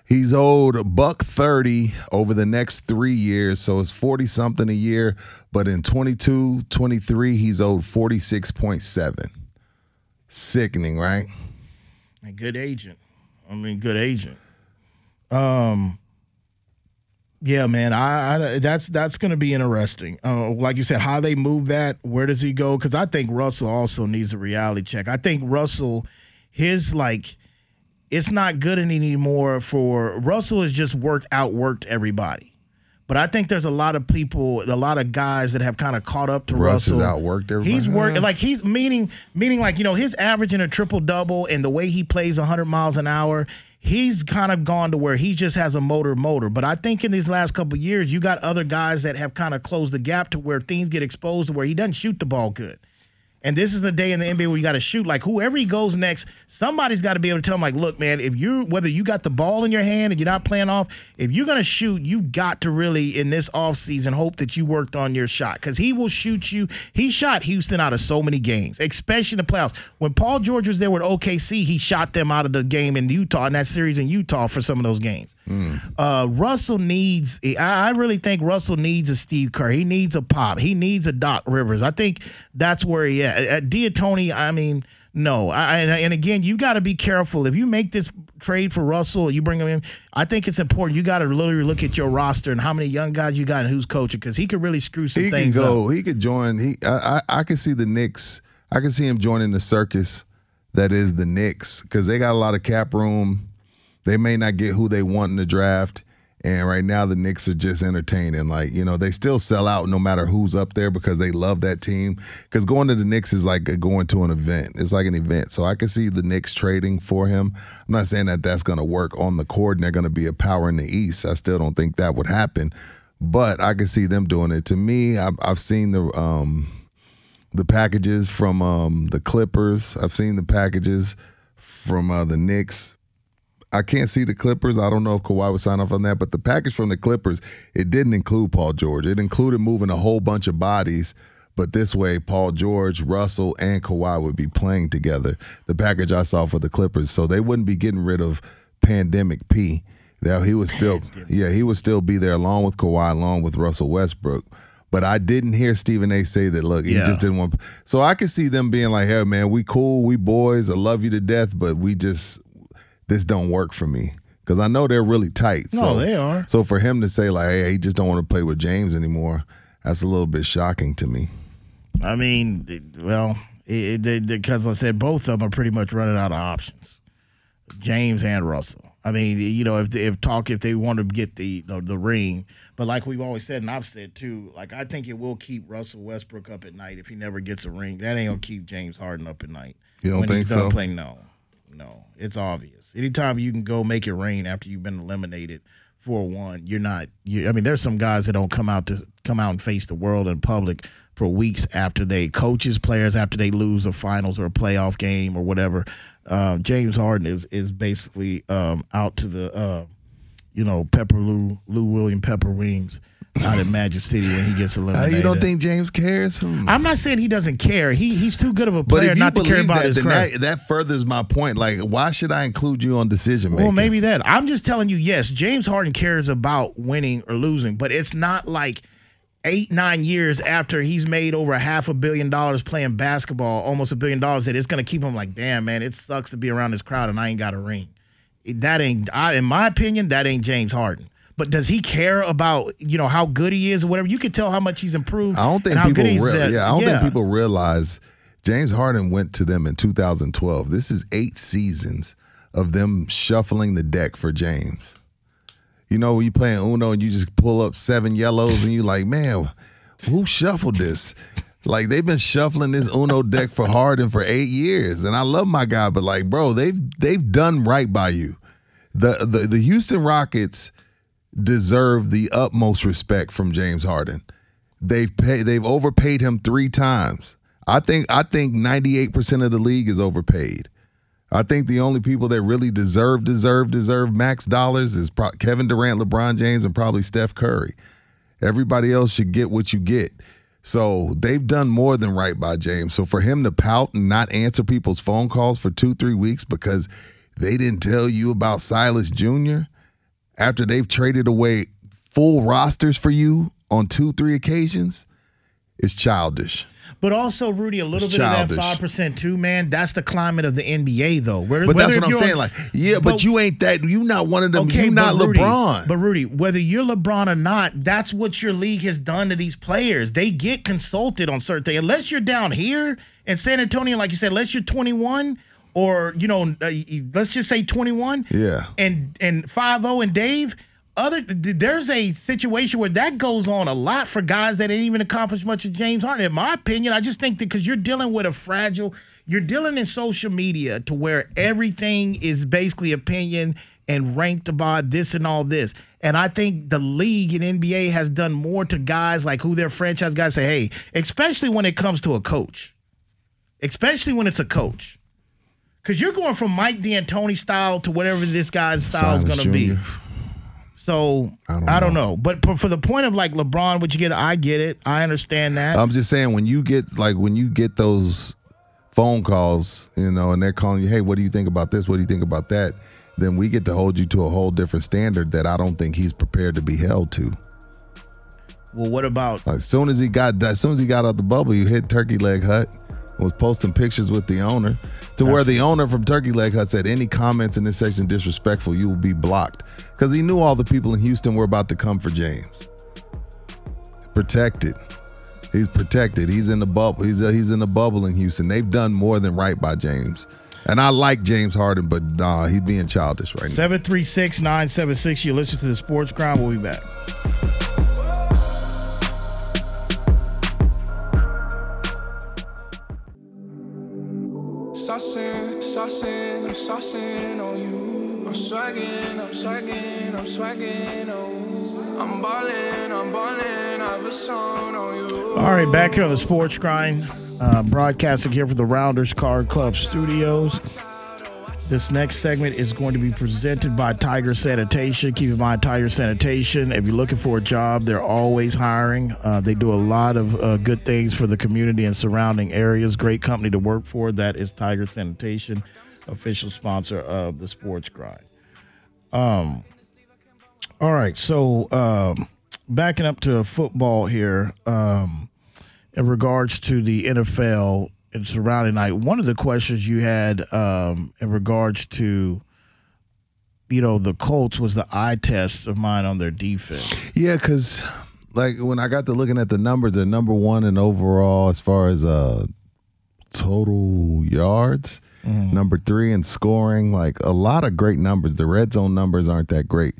He's owed a buck 30 over the next three years, so it's 40 something a year. But in 22, 23, he's owed 46.7. Sickening, right? A good agent. I mean, good agent. Um. Yeah, man. I, I that's that's going to be interesting. Uh, like you said, how they move that. Where does he go? Because I think Russell also needs a reality check. I think Russell, his like, it's not good anymore for Russell. Has just worked outworked everybody. But I think there's a lot of people, a lot of guys that have kind of caught up to Russ has outworked everybody. He's working like he's meaning meaning like you know his average in a triple double and the way he plays 100 miles an hour. He's kind of gone to where he just has a motor motor. But I think in these last couple of years, you got other guys that have kind of closed the gap to where things get exposed to where he doesn't shoot the ball good. And this is the day in the NBA where you got to shoot. Like whoever he goes next, somebody's got to be able to tell him, like, look, man, if you whether you got the ball in your hand and you're not playing off, if you're gonna shoot, you got to really in this offseason hope that you worked on your shot. Cause he will shoot you. He shot Houston out of so many games, especially in the playoffs. When Paul George was there with OKC, he shot them out of the game in Utah in that series in Utah for some of those games. Uh, Russell needs. I, I really think Russell needs a Steve Kerr. He needs a pop. He needs a Doc Rivers. I think that's where he at. At uh, D'Antoni, I mean, no. I, and, and again, you got to be careful if you make this trade for Russell. You bring him in. I think it's important. You got to literally look at your roster and how many young guys you got and who's coaching because he could really screw some he can go. up. He could join. He I, I I can see the Knicks. I can see him joining the circus that is the Knicks because they got a lot of cap room. They may not get who they want in the draft. And right now, the Knicks are just entertaining. Like, you know, they still sell out no matter who's up there because they love that team. Because going to the Knicks is like going to an event, it's like an event. So I can see the Knicks trading for him. I'm not saying that that's going to work on the court and they're going to be a power in the East. I still don't think that would happen. But I can see them doing it. To me, I've, I've seen the. Um, the packages from um, the Clippers. I've seen the packages from uh, the Knicks. I can't see the Clippers. I don't know if Kawhi would sign off on that, but the package from the Clippers, it didn't include Paul George. It included moving a whole bunch of bodies, but this way, Paul George, Russell, and Kawhi would be playing together. The package I saw for the Clippers, so they wouldn't be getting rid of Pandemic P. Now he would still, yeah, he would still be there along with Kawhi, along with Russell Westbrook. But I didn't hear Stephen A. say that. Look, he Yeah. just didn't want. So I could see them being like, "Hey, man, we cool, we boys. I love you to death, but we just this don't work for me." Because I know they're really tight. No, so, they are. So for him to say like, "Hey, he just don't want to play with James anymore," that's a little bit shocking to me. I mean, well, because I said both of them are pretty much running out of options. James and Russell. I mean, you know, if if talk if they want to get the the, the ring, but like we've always said, and I've said too, like I think it will keep Russell Westbrook up at night if he never gets a ring. That ain't gonna keep James Harden up at night. You don't when think he's done so? Playing, no, no, it's obvious. Anytime you can go make it rain after you've been eliminated for one, you're not. You, I mean, there's some guys that don't come out to come out and face the world in public for weeks after they coaches players after they lose a finals or a playoff game or whatever. Uh, James Harden is is basically um, out to the uh, you know Pepper Lou Lou William Pepper Wings out at Magic City when he gets Uh, eliminated. you don't think James cares? Hmm. I'm not saying he doesn't care. He he's too good of a player not to care about that, his craft. that, that furthers my point. Like, why should I include you on decision making? Well, maybe that. I'm just telling you, yes, James Harden cares about winning or losing, but it's not like eight, nine years after he's made over a half a billion dollars playing basketball, almost a billion dollars, that it's going to keep him like, damn, man, it sucks to be around this crowd and I ain't got a ring. That ain't, I, in my opinion, that ain't James Harden. But does he care about you know how good he is or whatever? You can tell how much he's improved. I don't think people real, that- yeah, I don't yeah. think people realize James Harden went to them in 2012. This is eight seasons of them shuffling the deck for James. You know, when you playing Uno and you just pull up seven yellows and you like, man, who shuffled this? Like they've been shuffling this Uno deck for Harden for eight years, and I love my guy, but like, bro, they've they've done right by you. The the the Houston Rockets deserve the utmost respect from James Harden. They've paid they've overpaid him three times. I think I think 98% of the league is overpaid. I think the only people that really deserve, deserve, deserve max dollars is pro- Kevin Durant, LeBron James, and probably Steph Curry. Everybody else should get what you get. So they've done more than right by James. So for him to pout and not answer people's phone calls for two, three weeks because they didn't tell you about Silas Jr. after they've traded away full rosters for you on two, three occasions is childish. But also, Rudy, a little It's bit of that five percent too, man. That's the climate of the NBA, though. Where- But that's what I'm saying. Like, yeah, but, you ain't that. You not one of them. Okay, you not Rudy, LeBron. But Rudy, whether you're LeBron or not, that's what your league has done to these players. They get consulted on certain things. Unless you're down here in San Antonio, like you said, unless you're 21 or you know, uh, let's just say 21 yeah. and and 5-0 and Dave. Other there's a situation where that goes on a lot for guys that ain't even accomplished much as James Harden. In my opinion, I just think that because you're dealing with a fragile, you're dealing in social media to where everything is basically opinion and ranked about this and all this. And I think the league and NBA has done more to guys like who their franchise guys say, hey, especially when it comes to a coach, especially when it's a coach. Because you're going from Mike D'Antoni style to whatever this guy's style is going to be. So I don't, know. But for, for the point of like LeBron, what you get, I get it. I understand that. I'm just saying when you get like when you get those phone calls, you know, and they're calling you, hey, what do you think about this? What do you think about that? Then we get to hold you to a whole different standard that I don't think he's prepared to be held to. well, what about As soon as he got as soon as he got out the bubble, you hit Turkey Leg Hut, was posting pictures with the owner, to where the owner from Turkey Leg Hut said, "Any comments in this section disrespectful, you will be blocked," because he knew all the people in Houston were about to come for James. Protected, he's protected. He's in the bubble. He's uh, he's in the bubble in Houston. They've done more than right by James, and I like James Harden, but nah, he's being childish right now. 736 976? You listen to the Sports Grind. We'll be back. Saucing, I'm saucing on you. I'm swagging, I'm swagging, I'm swagging on. I'm ballin', I'm ballin', I have a song on you. All right, back here on the Sports Grind, uh, broadcasting here for the Rounders Card Club studios. This next segment is going to be presented by Tiger Sanitation. Keep in mind, Tiger Sanitation, if you're looking for a job, they're always hiring. Uh, they do a lot of uh, good things for the community and surrounding areas. Great company to work for. That is Tiger Sanitation, official sponsor of the Sports Grind. Um, all right, so um, backing up to football here, um, in regards to the NFL and surrounding night, one of the questions you had um, in regards to, you know, the Colts was the eye test of mine on their defense. Yeah, because like when I got to looking at the numbers, they're number one in overall as far as uh total yards, number three in scoring. Like a lot of great numbers. The red zone numbers aren't that great,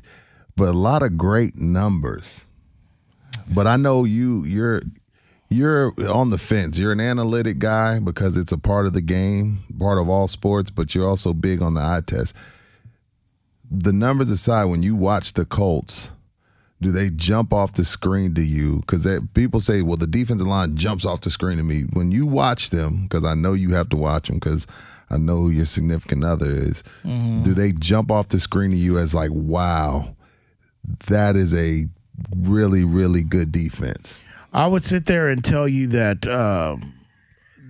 but a lot of great numbers. But I know you you're you're on the fence. You're an analytic guy because it's a part of the game, part of all sports, but you're also big on the eye test. The numbers aside, when you watch the Colts, do they jump off the screen to you? Because people say, well, the defensive line jumps off the screen to me. When you watch them, because I know you have to watch them, because I know who your significant other is, mm-hmm. do they jump off the screen to you as like, wow, that is a really, really good defense? I would sit there and tell you that um,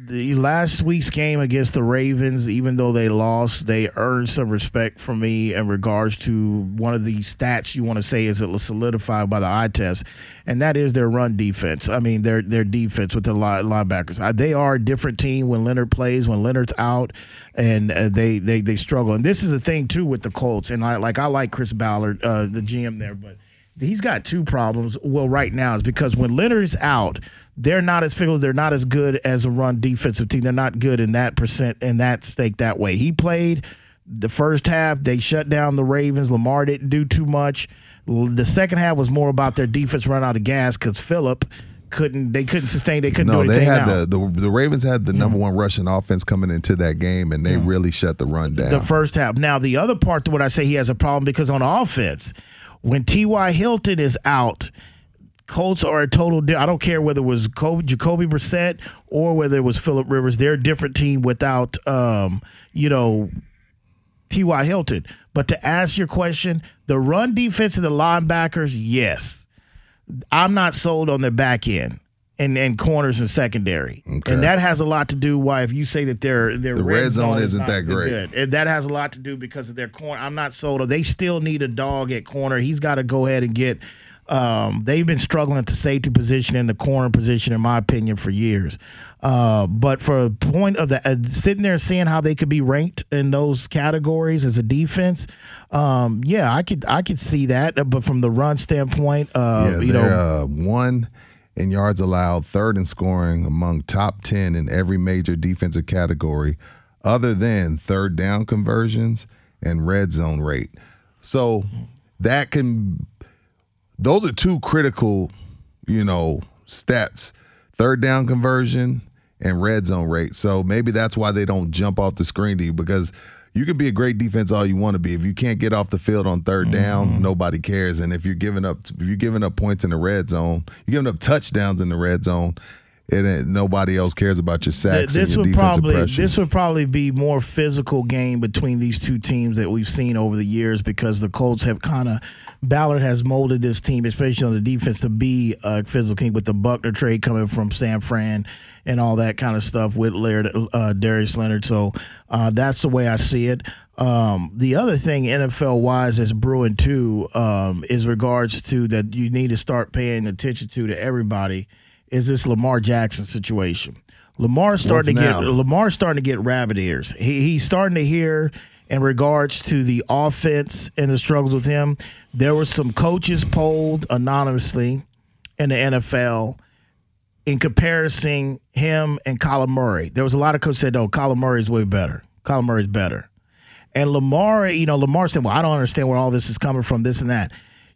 the last week's game against the Ravens, even though they lost, they earned some respect from me in regards to one of the stats you want to say is it was solidified by the eye test, and that is their run defense. I mean, their their defense with the linebackers. They are a different team when Leonard plays, when Leonard's out, and uh, they they they struggle. And this is the thing too with the Colts. And I like I like Chris Ballard, uh, the GM there, but he's got two problems. Well, right now is because when Leonard's out, they're not as fickle. They're not as good as a run defensive team. They're not good in that percent in that stake that way. He played the first half. They shut down the Ravens. Lamar didn't do too much. The second half was more about their defense run out of gas because Philip couldn't. They couldn't sustain. They couldn't no, do anything. they had the, the the Ravens had the number one rushing offense coming into that game, and they really shut the run down. the first half. Now the other part to what I say he has a problem because on offense, when T.Y. Hilton is out, Colts are a total. Di- I don't care whether it was Jacoby, Jacoby Brissett or whether it was Philip Rivers. They're a different team without, um, you know, T.Y. Hilton. But to ask your question, the run defense and the linebackers, yes. I'm not sold on their back end and, and corners and secondary. Okay. And that has a lot to do why if you say that their their The red zone is isn't that great. good. And that has a lot to do because of their corner. I'm not sold they still need a dog at corner. He's got to go ahead and get um, they've been struggling at the safety position and the corner position, in my opinion, for years. Uh, but for a point of the uh, sitting there and seeing how they could be ranked in those categories as a defense, um, yeah, I could I could see that. Uh, But from the run standpoint, uh, yeah, you know, uh, one in yards allowed, third in scoring among top 10 in every major defensive category, other than third down conversions and red zone rate. So that can, those are two critical, you know, stats third down conversion and red zone rate. So maybe that's why they don't jump off the screen to you because you can be a great defense all you want to be. If you can't get off the field on 3rd mm-hmm. down, nobody cares. And if you're giving up if you're giving up points in the red zone, you're giving up touchdowns in the red zone, and it, nobody else cares about your sacks and your would defensive probably pressure. this would probably be more physical game between these two teams that we've seen over the years because the Colts have kind of Ballard has molded this team, especially on the defense, to be a physical team with the Buckner trade coming from San Fran and all that kind of stuff with Laird, uh, Darius Leonard. So uh, that's the way I see it. Um, the other thing NFL wise is brewing too um, is regards to that you need to start paying attention to to everybody is this Lamar Jackson situation. Lamar starting What's to get? Lamar starting to get rabbit ears. He, he's starting to hear in regards to the offense and the struggles with him. There were some coaches polled anonymously in the NFL in comparison him and Kyler Murray. There was a lot of coaches said, "No, Kyler Murray's way better. Kyler Murray's better." And Lamar, you know, Lamar said, "Well, I don't understand where all this is coming from. This and that."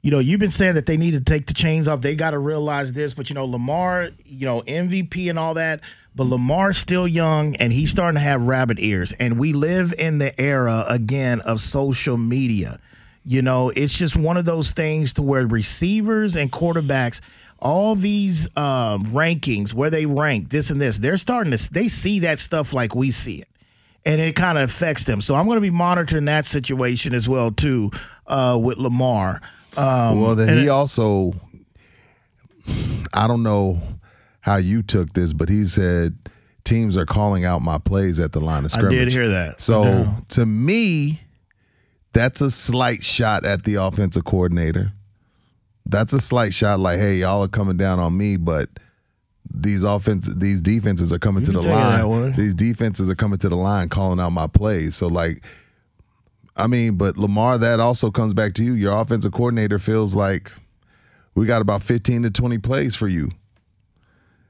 You know, you've been saying that they need to take the chains off. They got to realize this, but you know, Lamar, you know, MVP and all that, but Lamar's still young and he's starting to have rabbit ears. And we live in the era again of social media. You know, it's just one of those things to where receivers and quarterbacks, all these um, rankings, where they rank this and this, they're starting to they see that stuff like we see it and it kind of affects them. So I'm going to be monitoring that situation as well too uh, with Lamar. Um, well, then he it- also, I don't know how you took this, but he said teams are calling out my plays at the line of scrimmage. I did hear that. So Yeah. to me, that's a slight shot at the offensive coordinator. That's a slight shot, like, hey, y'all are coming down on me, but these offense, these defenses are coming You to the can take it that way. line. These defenses are coming to the line, calling out my plays. So like, I mean, but Lamar, that also comes back to you. Your offensive coordinator feels like we got about fifteen to twenty plays for you.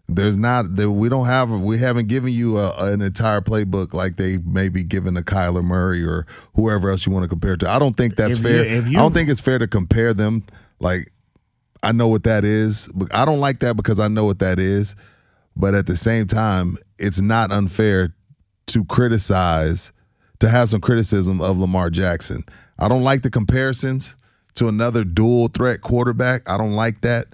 There's not there, we don't have we haven't given you a, an entire playbook like they maybe given to Kyler Murray or whoever else you want to compare to. I don't think that's If fair. you- you- I don't think it's fair to compare them. Like I know what that is, but I don't like that because I know what that is. But at the same time, it's not unfair to criticize, to have some criticism of Lamar Jackson. I don't like the comparisons to another dual threat quarterback. I don't like that.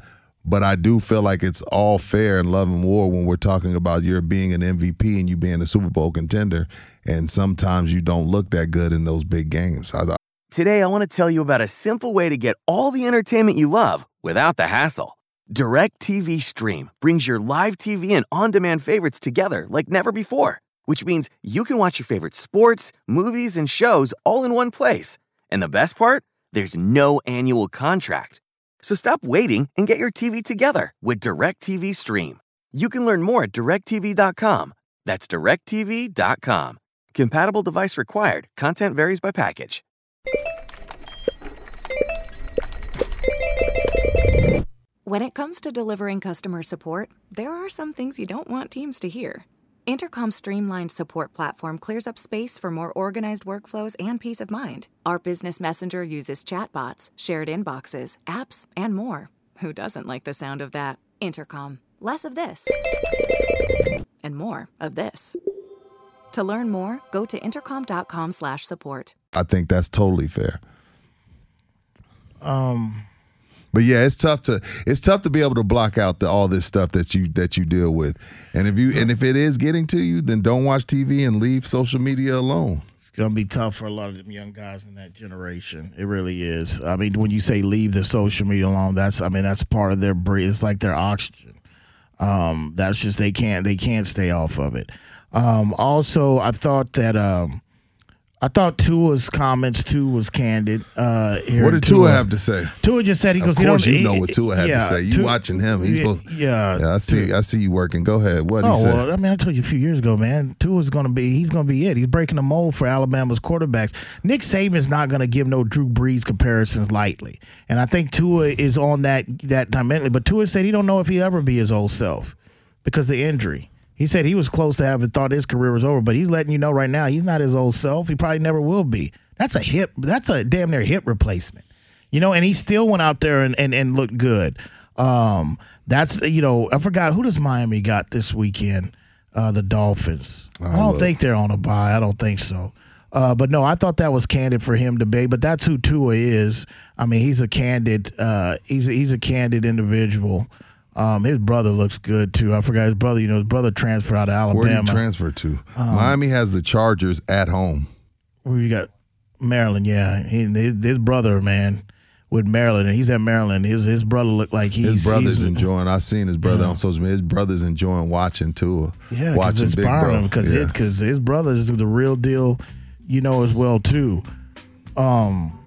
But I do feel like it's all fair in love and war when we're talking about your being an MVP and you being a Super Bowl contender. And sometimes you don't look that good in those big games. I, Today, I want to tell you about a simple way to get all the entertainment you love without the hassle. DirecTV Stream brings your live TV and on demand favorites together like never before, which means you can watch your favorite sports, movies, and shows all in one place. And the best part? There's no annual contract. So stop waiting and get your TV together with DirecTV Stream. You can learn more at directv.com. That's directv.com. Compatible device required. Content varies by package. When it comes to delivering customer support, there are some things you don't want teams to hear. Intercom's streamlined support platform clears up space for more organized workflows and peace of mind. Our business messenger uses chatbots, shared inboxes, apps, and more. Who doesn't like the sound of that? Intercom. Less of this. And more of this. To learn more, go to intercom.com/support. I think that's totally fair. Um, But yeah, it's tough to it's tough to be able to block out the, all this stuff that you that you deal with. And if you and if it is getting to you, then don't watch TV and leave social media alone. It's gonna be tough for a lot of them young guys in that generation. It really is. I mean, when you say leave the social media alone, that's I mean that's part of their breath. It's like their oxygen. Um, that's just they can't they can't stay off of it. Um, also, I thought that um, I thought Tua's comments too was candid. Uh, What did Tua have to say? Tua just said he Of goes. he course, don't, you know what Tua had yeah, to say. You Tua- watching him? He's yeah, supposed, yeah. yeah. I see. I see you working. Go ahead. What Oh he say? well, I mean, I told you a few years ago, man. Tua's going to be he's going to be it. He's breaking the mold for Alabama's quarterbacks. Nick Saban's not going to give no Drew Brees comparisons lightly, and I think Tua is on that that time mentally. But Tua said he don't know if he'll ever be his old self because the injury. He said he was close to having thought his career was over, but he's letting you know right now he's not his old self. He probably never will be. That's a hip. That's a damn near hip replacement. You know, and he still went out there and, and, and looked good. Um, that's you know, I forgot who does Miami got this weekend? Uh, the Dolphins. I don't look. think they're on a buy. I don't think so. Uh, but no, I thought that was candid for him to be. But that's who Tua is. I mean, he's a candid. Uh, he's a, he's a candid individual. Um, his brother looks good too. I forgot his brother. You know, his brother transferred out of Alabama. Where did he transfer to? Um, Miami has the Chargers at home. Where you got Maryland? Yeah, he, his, his brother, man, with Maryland, and he's at Maryland. His his brother looked like he's His brother's he's, enjoying. I seen his brother Yeah. on social media. His brother's enjoying watching too. Yeah, watching it's Big Bro. because Yeah. because his brother is the real deal, you know as well too. Um,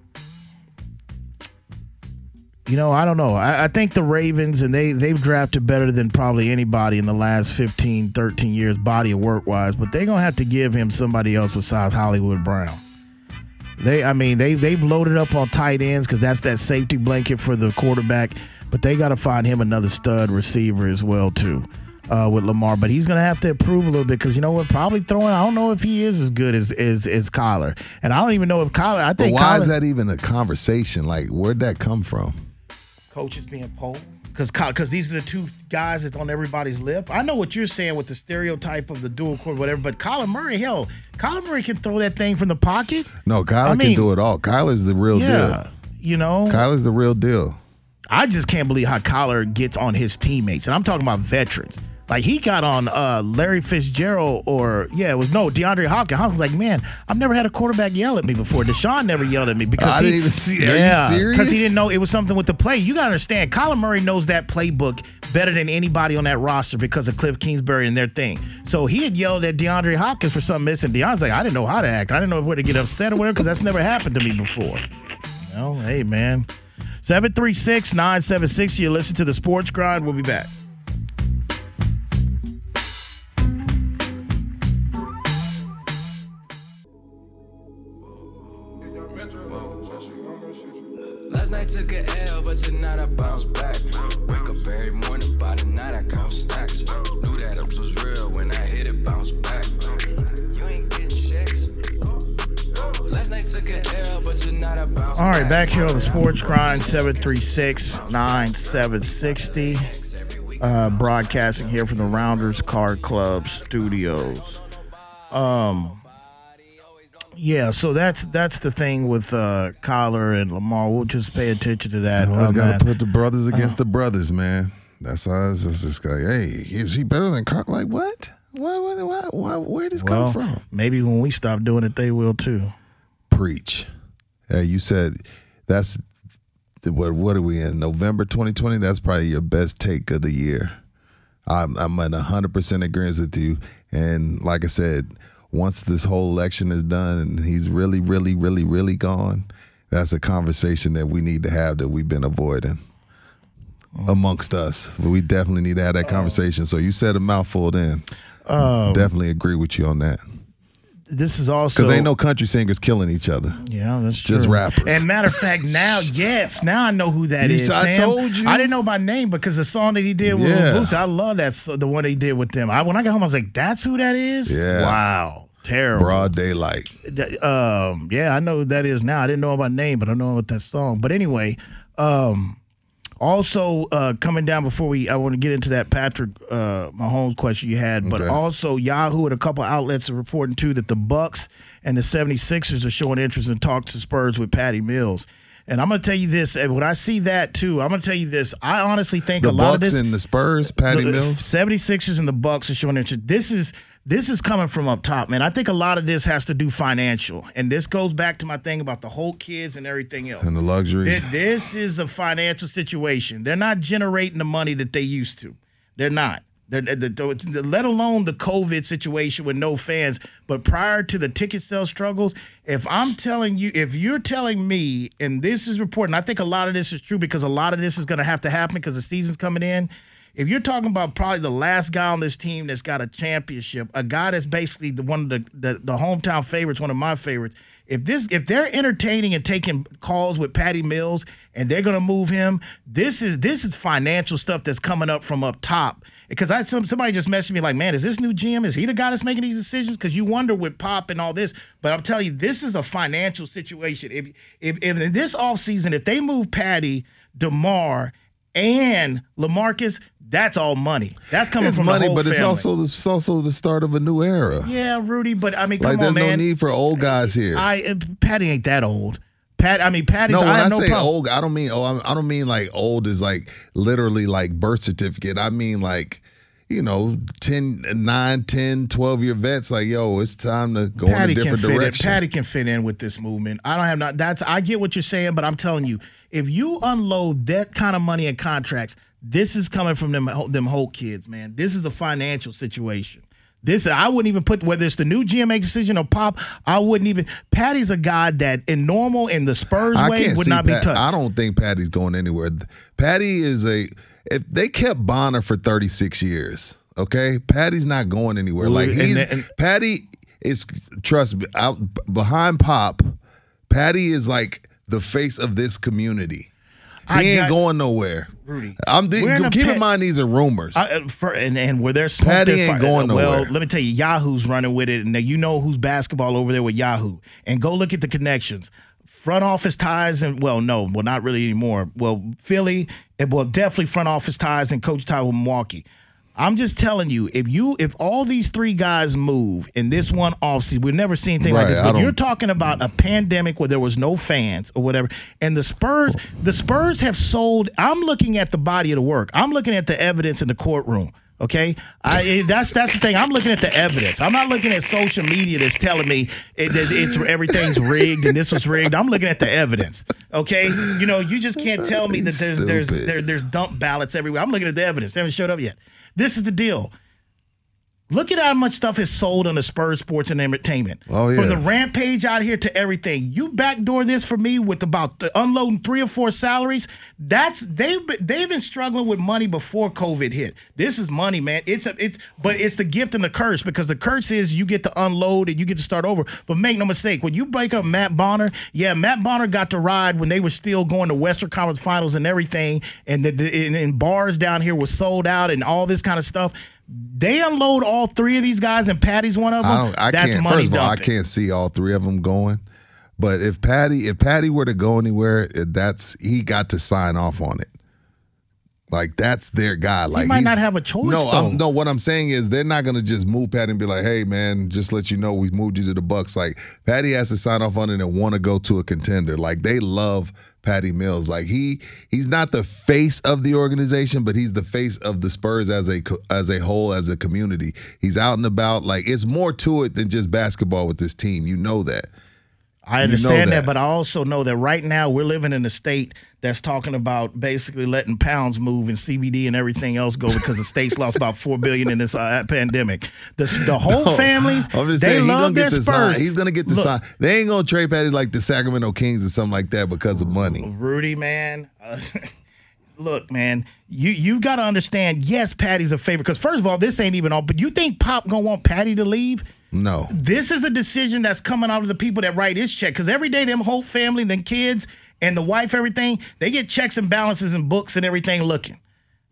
you know, I don't know. I, I think the Ravens and they they've drafted better than probably anybody in the last 15, 13 years, body of work wise. But they're gonna have to give him somebody else besides Hollywood Brown. They, I mean, they they've loaded up on tight ends because that's that safety blanket for the quarterback. But they got to find him another stud receiver as well too, uh, with Lamar. But he's gonna have to improve a little bit because you know what? Probably throwing. I don't know if he is as good as as, as Kyler, and I don't even know if Kyler. I But think why Kyler, is that even a conversation? Like, where'd that come from? Coaches being polled because because these are the two guys that's on everybody's lip. I know what you're saying with the stereotype of the dual core, whatever. But Kyler Murray, hell, Kyler Murray can throw that thing from the pocket. No, Kyler I mean- can do it all. Kyler's the real Yeah, deal. you know, Kyler's the real deal. I just can't believe how Kyler gets on his teammates, and I'm talking about veterans. Like he got on uh, Larry Fitzgerald, or yeah, it was no DeAndre Hopkins. Hopkins was like, man, I've never had a quarterback yell at me before. Deshaun never yelled at me because I he, didn't even see- are you yeah, serious? because he didn't know it was something with the play. You gotta understand, Kyler Murray knows that playbook better than anybody on that roster because of Cliff Kingsbury and their thing. So he had yelled at DeAndre Hopkins for something missing. DeAndre's like, I didn't know how to act. I didn't know where to get upset or whatever because that's never happened to me before. Well, hey, man. 736 976. You listen to the sports grind. We'll be back. Took a L, but tonight I bounce back. Wake up every morning, by the night I count stacks. Knew that it was real when I hit it, bounce back. You ain't getting checks. Last night took a L, but tonight I bounce All right, back here on the sports grind, 736 9760. Uh, broadcasting here from the Rounders Card Club studios. Um, yeah, so that's that's the thing with uh, Kyler and Lamar. We'll just pay attention to that. You always uh, got to put the brothers against the brothers, man. That's how it's it's just like, hey, is he better than Kyler? Like, what? What, what, what, what, where did this well, come from? maybe when we stop doing it, they will too. Preach. Hey, you said that's what? What are we in November 2020? That's probably your best take of the year. I'm I'm in hundred percent agreement with you. And like I said, once this whole election is done and he's really, really, really, really gone, that's a conversation that we need to have that we've been avoiding amongst us. But we definitely need to have that conversation. So you said a mouthful then. Um, definitely agree with you on that. This is also Because ain't no country singers killing each other. Yeah, that's Just true. rappers. And matter of fact, now yes, now I know who that You- is. I Sam. told you. I didn't know by name because the song that he did with Yeah. Boots, I love that the one he did with them. I when I got home, I was like, "That's who that is." Yeah. Wow. Terrible. Broad daylight. That- um, yeah, I know who that is now. I didn't know about name, but I know about that song. But anyway, um, also uh, coming down before we, I want to get into that Patrick uh, Mahomes question you had, but Okay. also Yahoo and a couple outlets are reporting too that the Bucks and the 76ers are showing interest in talks to Spurs with Patty Mills. And I'm going to tell you this. When I see that too, I'm going to tell you this. I honestly think The a lot of Bucks this. and the Spurs, Patty the Mills. 76ers and the Bucks are showing interest. This is this is coming from up top, man. I think a lot of this has to do financial, and this goes back to my thing about the whole kids and everything else. And the luxury. Th- This is a financial situation. They're not generating the money that they used to. They're not. They're, the- the- the- let alone the COVID situation with no fans. But prior to the ticket sales struggles, if I'm telling you, if you're telling me, and this is reporting, I think a lot of this is true because a lot of this is going to have to happen because the season's coming in. If you're talking about probably the last guy on this team that's got a championship, a guy that's basically the one of the, the the hometown favorites, one of my favorites. If this if they're entertaining and taking calls with Patty Mills and they're gonna move him, this is this is financial stuff that's coming up from up top. Because I some, somebody just messaged me like, man, is this new GM? Is he the guy that's making these decisions? Because you wonder with Pop and all this. But I'm telling you, this is a financial situation. If if, if in this offseason, if they move Patty, DeMar, and LaMarcus, that's all money. That's coming It's from money, but it's family. also it's also the start of a new era. yeah, Rudy. But I mean, come like there's on, no need for old guys here. I uh, Patty ain't that old. Pat, I mean, Patty's. no, when I I, no say problem. old, I don't mean oh, I'm- don't mean like old is like literally like birth certificate. I mean like you know 10 9 10 12 year vets like yo it's time to go Patty in a can different fit in. Patty can fit in with this movement. I don't have not. That's I get what you're saying, but I'm telling you, if you unload that kind of money and contracts, this is coming from them them Holt kids, man. This is a financial situation. This I wouldn't even put whether it's the new GM decision or Pop. I wouldn't even. Patty's a guy that in normal in the Spurs I way would not be touched. I don't think Patty's going anywhere. Patty is a if they kept Bonner for 36 years, okay? Patty's not going anywhere. Like and he's that- and- Patty is trust me, out behind Pop. Patty is like the face of this community. He ain't got- going nowhere. Rudy, I'm a keep in mind these are rumors. I, uh, for, and and where there's smoke, Patty ain't fire. going Well, nowhere. let me tell you, Yahoo's running with it, and now you know who's basketball over there with Yahoo. And go look at the connections, front office ties, and well, no, well, not really anymore. Well, Philly, and well, definitely front office ties and coach tie with Milwaukee. I'm just telling you, if you if all these three guys move in this one offseason, we've never seen anything like Right, this. But you're talking about a pandemic where there was no fans or whatever. And the Spurs, the Spurs have sold. I'm looking at the body of the work. I'm looking at the evidence in the courtroom. Okay, I eh, that's that's the thing. I'm looking at the evidence. I'm not looking at social media that's telling me it, that it's everything's rigged and this was rigged. I'm looking at the evidence. Okay, you know, you just can't tell me that there's there's there, there's dump ballots everywhere. I'm looking at the evidence. They haven't showed up yet. This is the deal. Look at how much stuff is sold on the Spurs Sports and Entertainment. Oh, yeah. From the rampage out here to everything. You backdoor this for me with about the unloading three or four salaries. That's they've been, they've been struggling with money before COVID hit. This is money, man. It's a it's but it's the gift and the curse because the curse is you get to unload and you get to start over. But make no mistake, when you break up Matt Bonner, yeah, Matt Bonner got to ride when they were still going to Western Conference Finals and everything, and the, the and, and bars down here was sold out and all this kind of stuff. They unload all three of these guys, and Patty's one of them. I don't. I That's can't. money First of all, I can't see all three of them going. But if Patty, if Patty were to go anywhere, eh, that's he got to sign off on it. Like that's their guy. Like he might not have a choice, No. I'm, no. What I'm saying is they're not gonna just move Patty and be like, "Hey, man, just let you know we moved you to the Bucks." Like Patty has to sign off on it and want to go to a contender. Like they love Patty Mills. Like he he's not the face of the organization, but he's the face of the Spurs as a as a whole as a community. He's out and about. Like it's more to it than just basketball with this team. You know that. I You know understand that. that. but I also know that right now we're living in a state that's talking about basically letting pounds move and CBD and everything else go because the state's lost about four billion in this uh, pandemic. The, the whole No, families, I'm just they saying love gonna their get the Spurs. sign. He's gonna get the sign. They ain't gonna trade Patty like the Sacramento Kings or something like that because of money. Rudy, man. Uh, look, man, you you got to understand. Yes, Patty's a favorite because first of all, this ain't even all. But you think Pop gonna want Patty to leave? No. This is a decision that's coming out of the people that write his check. Because every day, them whole family, them kids, and the wife, everything, they get checks and balances and books and everything looking.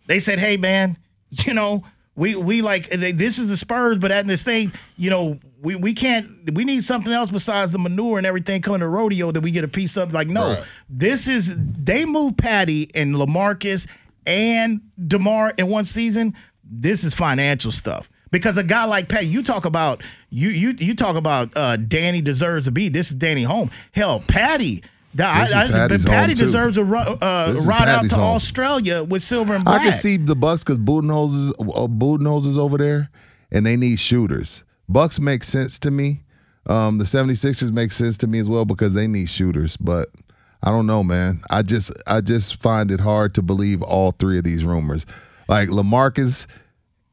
They said, "Hey, man, you know." We, we like they- this is the Spurs, but at this thing, you know, we, we can't we need something else besides the manure and everything coming to rodeo that we get a piece of. Like, no, Right. this is they moved Patty and LaMarcus and DeMar in one season. This is financial stuff. Because a guy like Patty, you talk about you you you talk about uh, Danny deserves to be. This is Danny home. Hell, Patty is I, I, but Patty home, too. deserves a uh, ride out to home. Australia with silver and black. I can see the Bucks because Budenholzer is, uh, Budenholzer is over there, and they need shooters. Bucks make sense to me. Um, the 76ers make sense to me as well because they need shooters. But I don't know, man. I just I just find it hard to believe all three of these rumors. Like LaMarcus,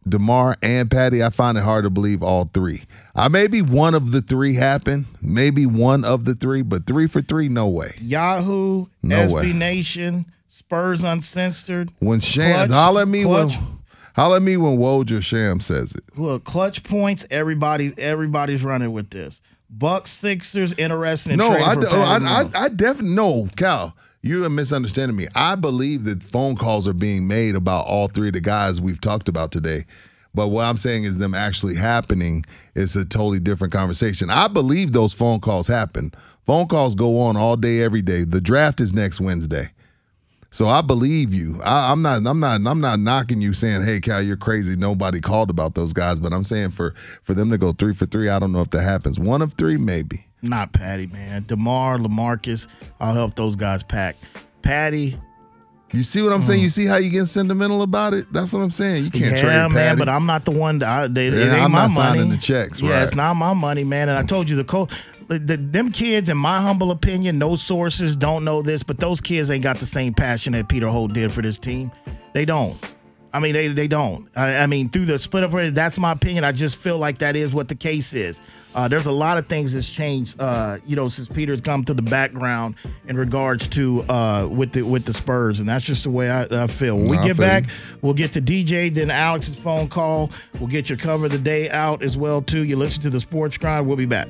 DeMar, and Patty, I find it hard to believe all three. I maybe one of the three happen, maybe one of the three, but three for three, no way. Yahoo, No SB way. Nation, Spurs Uncensored. When Sham, holler at me Clutch, when holler at me when Woj or Sham says it. well, clutch points. Everybody, everybody's running with this. Bucks, Sixers, interested in No, I, d- oh, I, I, I definitely no, Cal. You are misunderstanding me. I believe that phone calls are being made about all three of the guys we've talked about today. But what I'm saying is them actually happening is a totally different conversation. I believe those phone calls happen. Phone calls go on all day, every day. The draft is next Wednesday. So I believe you. I, I'm not. I'm not. I'm not knocking you saying, "Hey, Cal, you're crazy." Nobody called about those guys, but I'm saying for for them to go three for three, I don't know if that happens. One of three, maybe. Not Patty, man. DeMar, LaMarcus. I'll help those guys pack. Patty. You see what I'm saying? Mm. You see how you get sentimental about it? That's what I'm saying. You can't yeah, trade man, Patty. but I'm not the one. That, I, they, it ain't I'm my not money. signing the checks, Yeah, right. it's not my money, man. And I told you the co the, the, them kids, in my humble opinion, no sources don't know this, but those kids ain't got the same passion that Peter Holt did for this team. They don't. I mean, they they don't. I, I mean, through the split up, that's my opinion. I just feel like that is what the case is. Uh, there's a lot of things that's changed, uh, you know, since Peter's come to the background in regards to uh, with the with the Spurs, and that's just the way I, I feel. When we get back, we'll get to DJ, then Alex's phone call. We'll get your cover of the day out as well too. You listen to the Sports Grind. We'll be back.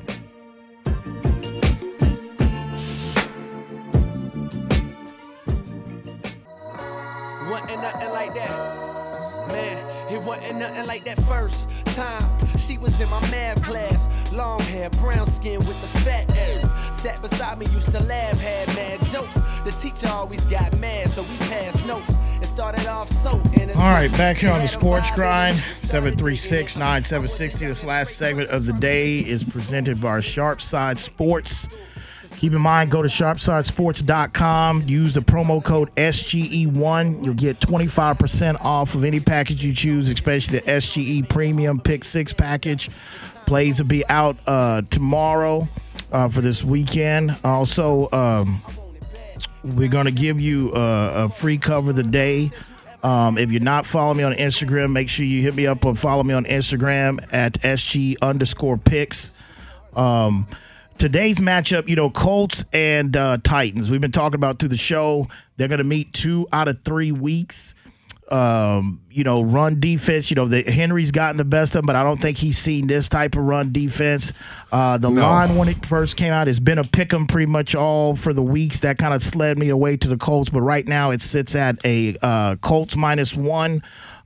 Nothing like that first time. She was in my math class. Long hair, brown skin with the fat ass. Sat beside me, used to laugh, had mad jokes. The teacher always got mad, so we passed notes. It started off so. All right, back here on the Sports Grind, 736 9760. This last segment of the day is presented by Sharpside Sports. Keep in mind, go to sharpsidesports.com. Use the promo code SGE1. You'll get 25% off of any package you choose, especially the SGE Premium Pick 6 package. Plays will be out uh, tomorrow uh, for this weekend. Also, um, we're going to give you uh, a free cover the day. Um, if you're not following me on Instagram, make sure you hit me up or follow me on Instagram at SG underscore picks. Um, today's matchup, you know, Colts and uh, Titans. We've been talking about through the show. They're going to meet two out of three weeks. Um, you know, run defense. You know, the Henry's gotten the best of him, but I don't think he's seen this type of run defense. Uh, the No. line when it first came out has been a pick 'em pretty much all for the weeks. That kind of sled me away to the Colts, but right now it sits at a uh, Colts minus one.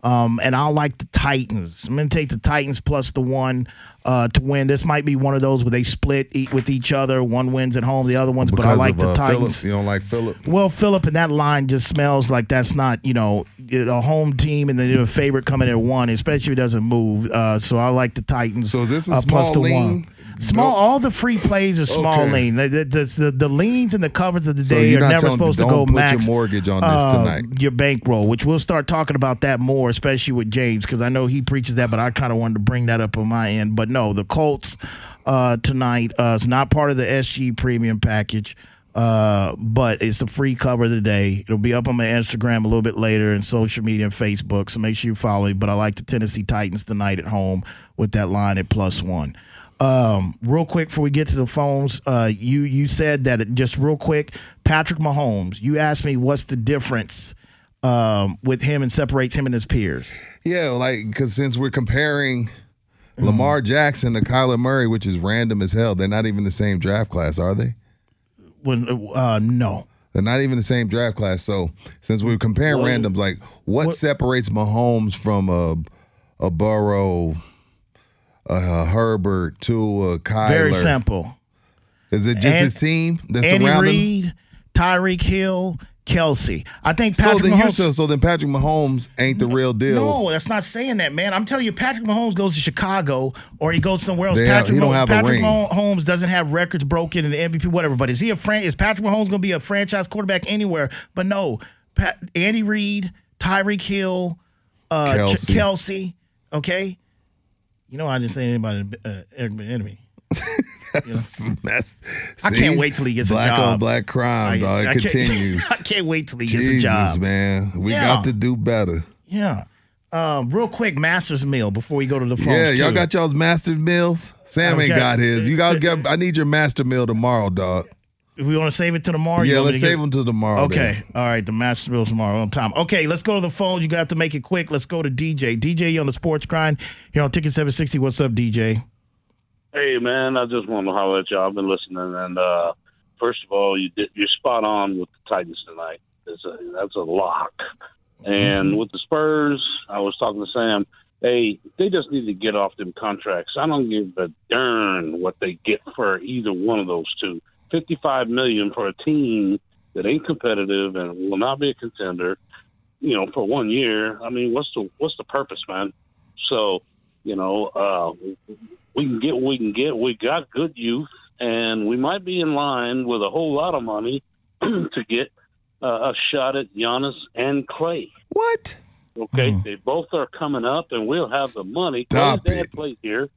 Um, and I like the Titans. I'm going to take the Titans plus the one uh, to win. This might be one of those where they split e- with each other. One wins at home, the other ones. but I like of, the uh, Titans. Phillips. You don't like Philip? Well, Philip and that line just smells like that's not, you know, a home team and then a favorite coming at one, especially if it doesn't move. Uh, so I like the Titans. So is this a uh, plus small lean? one. Small, all the free plays are small Okay. lean. The, the, the, the leans and the covers of the day you're not never supposed to don't go put your mortgage on this uh, tonight. Your bankroll, which we'll start talking about that more, especially with James, because I know he preaches that, but I kind of wanted to bring that up on my end. But no, the Colts uh, tonight uh, is not part of the SG premium package. Uh, but it's a free cover of the day. It'll be up on my Instagram a little bit later and social media and Facebook. So make sure you follow me. But I like the Tennessee Titans tonight at home with that line at plus one. Um, real quick before we get to the phones, uh, you you said that it, just real quick, Patrick Mahomes. You asked me what's the difference um, with him and separates him and his peers. Yeah, like because since we're comparing Mm-hmm. Lamar Jackson to Kyler Murray, which is random as hell, they're not even the same draft class, are they? When uh, no, they're not even the same draft class. So since we're comparing Well, randoms, like what, what- separates Mahomes from a a Burrow, a, Herbert to a Kyler? very simple. Is it just An- his team that's Andy around him? Reid, Tyreek Hill, Kelce. I think So Patrick then you're Mahomes. so, so then Patrick Mahomes ain't the real deal. No, that's not saying that, man. I'm telling you, Patrick Mahomes goes to Chicago or he goes somewhere else. They Patrick, he don't Mahomes, have a Patrick. Mahomes doesn't have records broken in the MVP, whatever. But is he a fran- Is Patrick Mahomes going to be a franchise quarterback anywhere? But no, Pat- Andy Reid, Tyreek Hill, uh, Ch- Kelce. Kelce. Okay, you know I didn't say anybody uh, enemy. That's, I see? can't wait till he gets black a job. Black on black crime, I- dog. It I can't- continues. I can't wait till he gets Jesus, a job. man. We Yeah. got to do better. Yeah. Um, real quick, Masters meal before we go to the phones. Yeah, y'all too. got y'all's Masters meals. Sam ain't got his. You gotta. I need your master meal tomorrow, dog. We want to save it to tomorrow. Yeah, let's to get- save them to tomorrow. Okay. All right. The match will tomorrow on time. Okay. Let's go to the phone. You got to make it quick. Let's go to DJ. DJ, you on the sports grind here on Ticket 760. What's up, DJ? Hey man, I just want to holler at y'all. I've been listening, and uh, first of all, you did, you're spot on with the Titans tonight. It's a, that's a lock. And with the Spurs, I was talking to Sam. Hey, they just need to get off them contracts. I don't give a darn what they get for either one of those two. Fifty-five million for a team that ain't competitive and will not be a contender. You know, for one year. I mean, what's the what's the purpose, man? So, you know, uh, we can get what we can get. We got good youth, and we might be in line with a whole lot of money to get uh, a shot at Giannis and Klay. What? Okay, they both are coming up, and we'll have the money. Stop Klay's dad it. played here.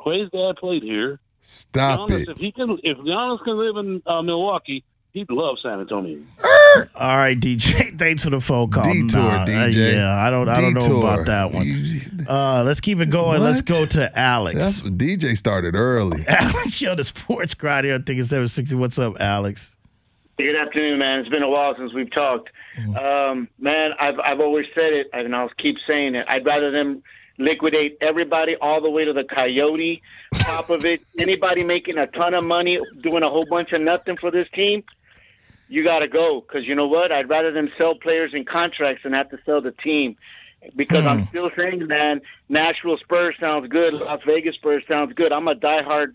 Klay's dad played here. Stop Giannis, it. if he can, if Giannis can live in uh, Milwaukee, he'd love San Antonio. All right, DJ. Thanks for the phone call. Detour, Nah, uh, DJ. yeah, I don't. I don't know about that one. Uh, let's keep it going. Let's go to Alex. That's what DJ started early. Alex, you're on the sports grind here on Ticket 760. What's up, Alex? Good afternoon, man. It's been a while since we've talked. Um, man, I've I've always said it, and I'll keep saying it. I'd rather them liquidate everybody all the way to the coyote top of it. Anybody making a ton of money doing a whole bunch of nothing for this team, you got to go. Because you know what? I'd rather them sell players and contracts than have to sell the team. Because I'm hmm. still saying, man, Nashville Spurs sounds good. Las Vegas Spurs sounds good. I'm a diehard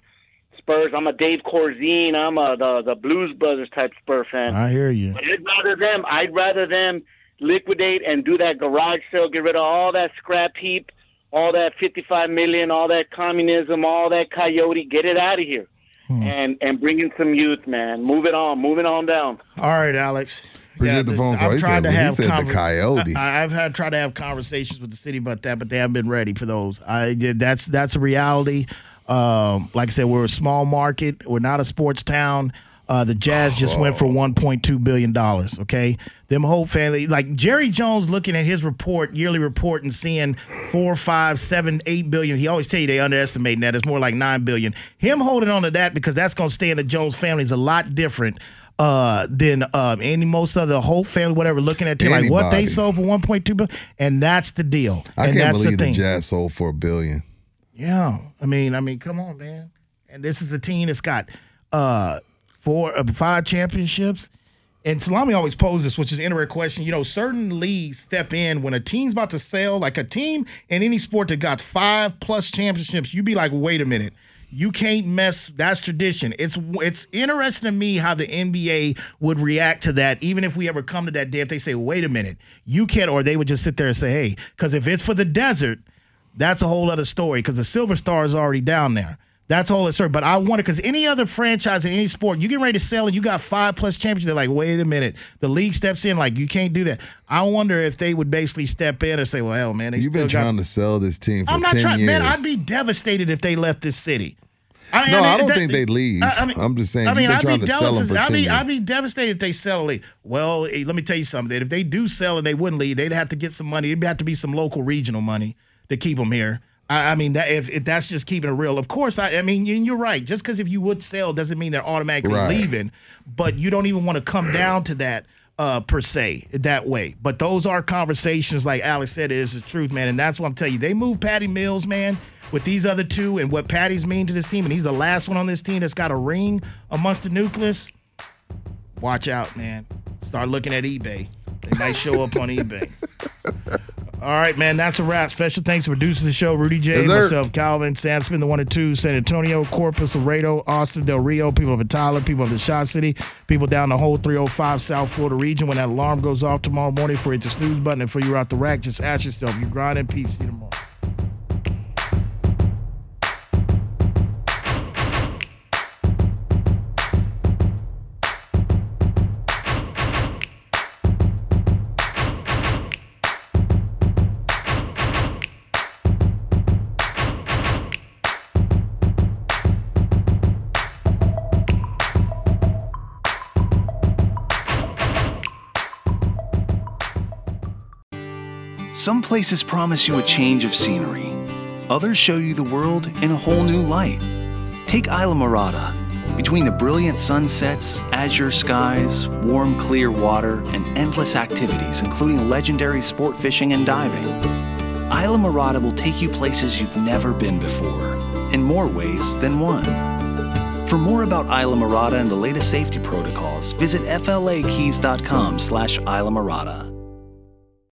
Spurs. I'm a Dave Corzine. I'm a the, the Blues Brothers type Spur fan. I hear you. But I'd rather them. I'd rather them liquidate and do that garage sale. Get rid of all that scrap heap, all that 55 million, all that communism, all that coyote. Get it out of here, and and bring in some youth, man. Move it on. Move it on down. All right, Alex. Appreciate the this- phone call. I've He tried said- to have said the coyote. I, I've had tried to have conversations with the city about that, but they haven't been ready for those. I. That's that's a reality. Um, like I said, we're a small market. We're not a sports town. Uh, the Jazz just went for Oh. 1.2 billion dollars. Okay, them whole family, like Jerry Jones, looking at his report, yearly report, and seeing four, five, seven, eight billion. He always tell you they underestimating that. It's more like nine billion. Him holding on to that because that's going to stay in the Jones family is a lot different uh, than um, any most of the whole family, whatever, looking at like what they sold for 1.2 billion, and that's the deal. I and can't that's believe the the. Jazz sold for a billion. Yeah, I mean, I mean, come on, man. And this is a team that's got uh four, uh, five championships. And Salami always poses this, which is an interesting question. You know, certain leagues step in when a team's about to sell, like a team in any sport that got five plus championships. You be like, wait a minute, you can't mess. That's tradition. It's it's interesting to me how the NBA would react to that, even if we ever come to that day. If they say, wait a minute, you can't, or they would just sit there and say, hey, because if it's for the desert, that's a whole other story because the Silver Star is already down there. That's all it's But I wonder because any other franchise in any sport, you get ready to sell and you got five plus championships. They're like, wait a minute, the league steps in like you can't do that. I wonder if they would basically step in and say, well, hell, man, they You've been got. trying to sell this team for I'm not 10 trying, years. man. I'd be devastated if they left this city. I no, I don't that- think they'd leave. I- I mean- I'm just saying, I mean, you've been I'd trying be to sell them for devastated- 10 I'd be, years. I'd be devastated if they sell and leave. Well, eh, let me tell you something. If they do sell and they wouldn't leave, they'd have to get some money. It'd have to be some local regional money to keep them here. I, I mean, that if, if that's just keeping it real. Of course, I, I mean, and you're right. Just because if you would sell doesn't mean they're automatically Right. leaving. But you don't even want to come down to that uh, per se that way. But those are conversations, like Alex said, is the truth, man. And that's what I'm telling you. They moved Patty Mills, man, with these other two and what Patty's mean to this team. And he's the last one on this team that's got a ring amongst the nucleus. Watch out, man. Start looking at eBay. They might show up on eBay. All right, man. That's a wrap. Special thanks to producers of the show, Rudy J, Yes, myself, Calvin, Sam Spin, the one and two, San Antonio, Corpus, Laredo, Austin, Del Rio, people of Tyler, people of the Shot City, people down the whole 305 South Florida region. When that alarm goes off tomorrow morning for it's a snooze button and for you out the rack, just ask yourself, you grind in peace. See you tomorrow. Some places promise you a change of scenery. Others show you the world in a whole new light. Take Islamorada. Between the brilliant sunsets, azure skies, warm, clear water, and endless activities, including legendary sport fishing and diving, Islamorada will take you places you've never been before, in more ways than one. For more about Islamorada and the latest safety protocols, visit fla-keys.com slash Islamorada.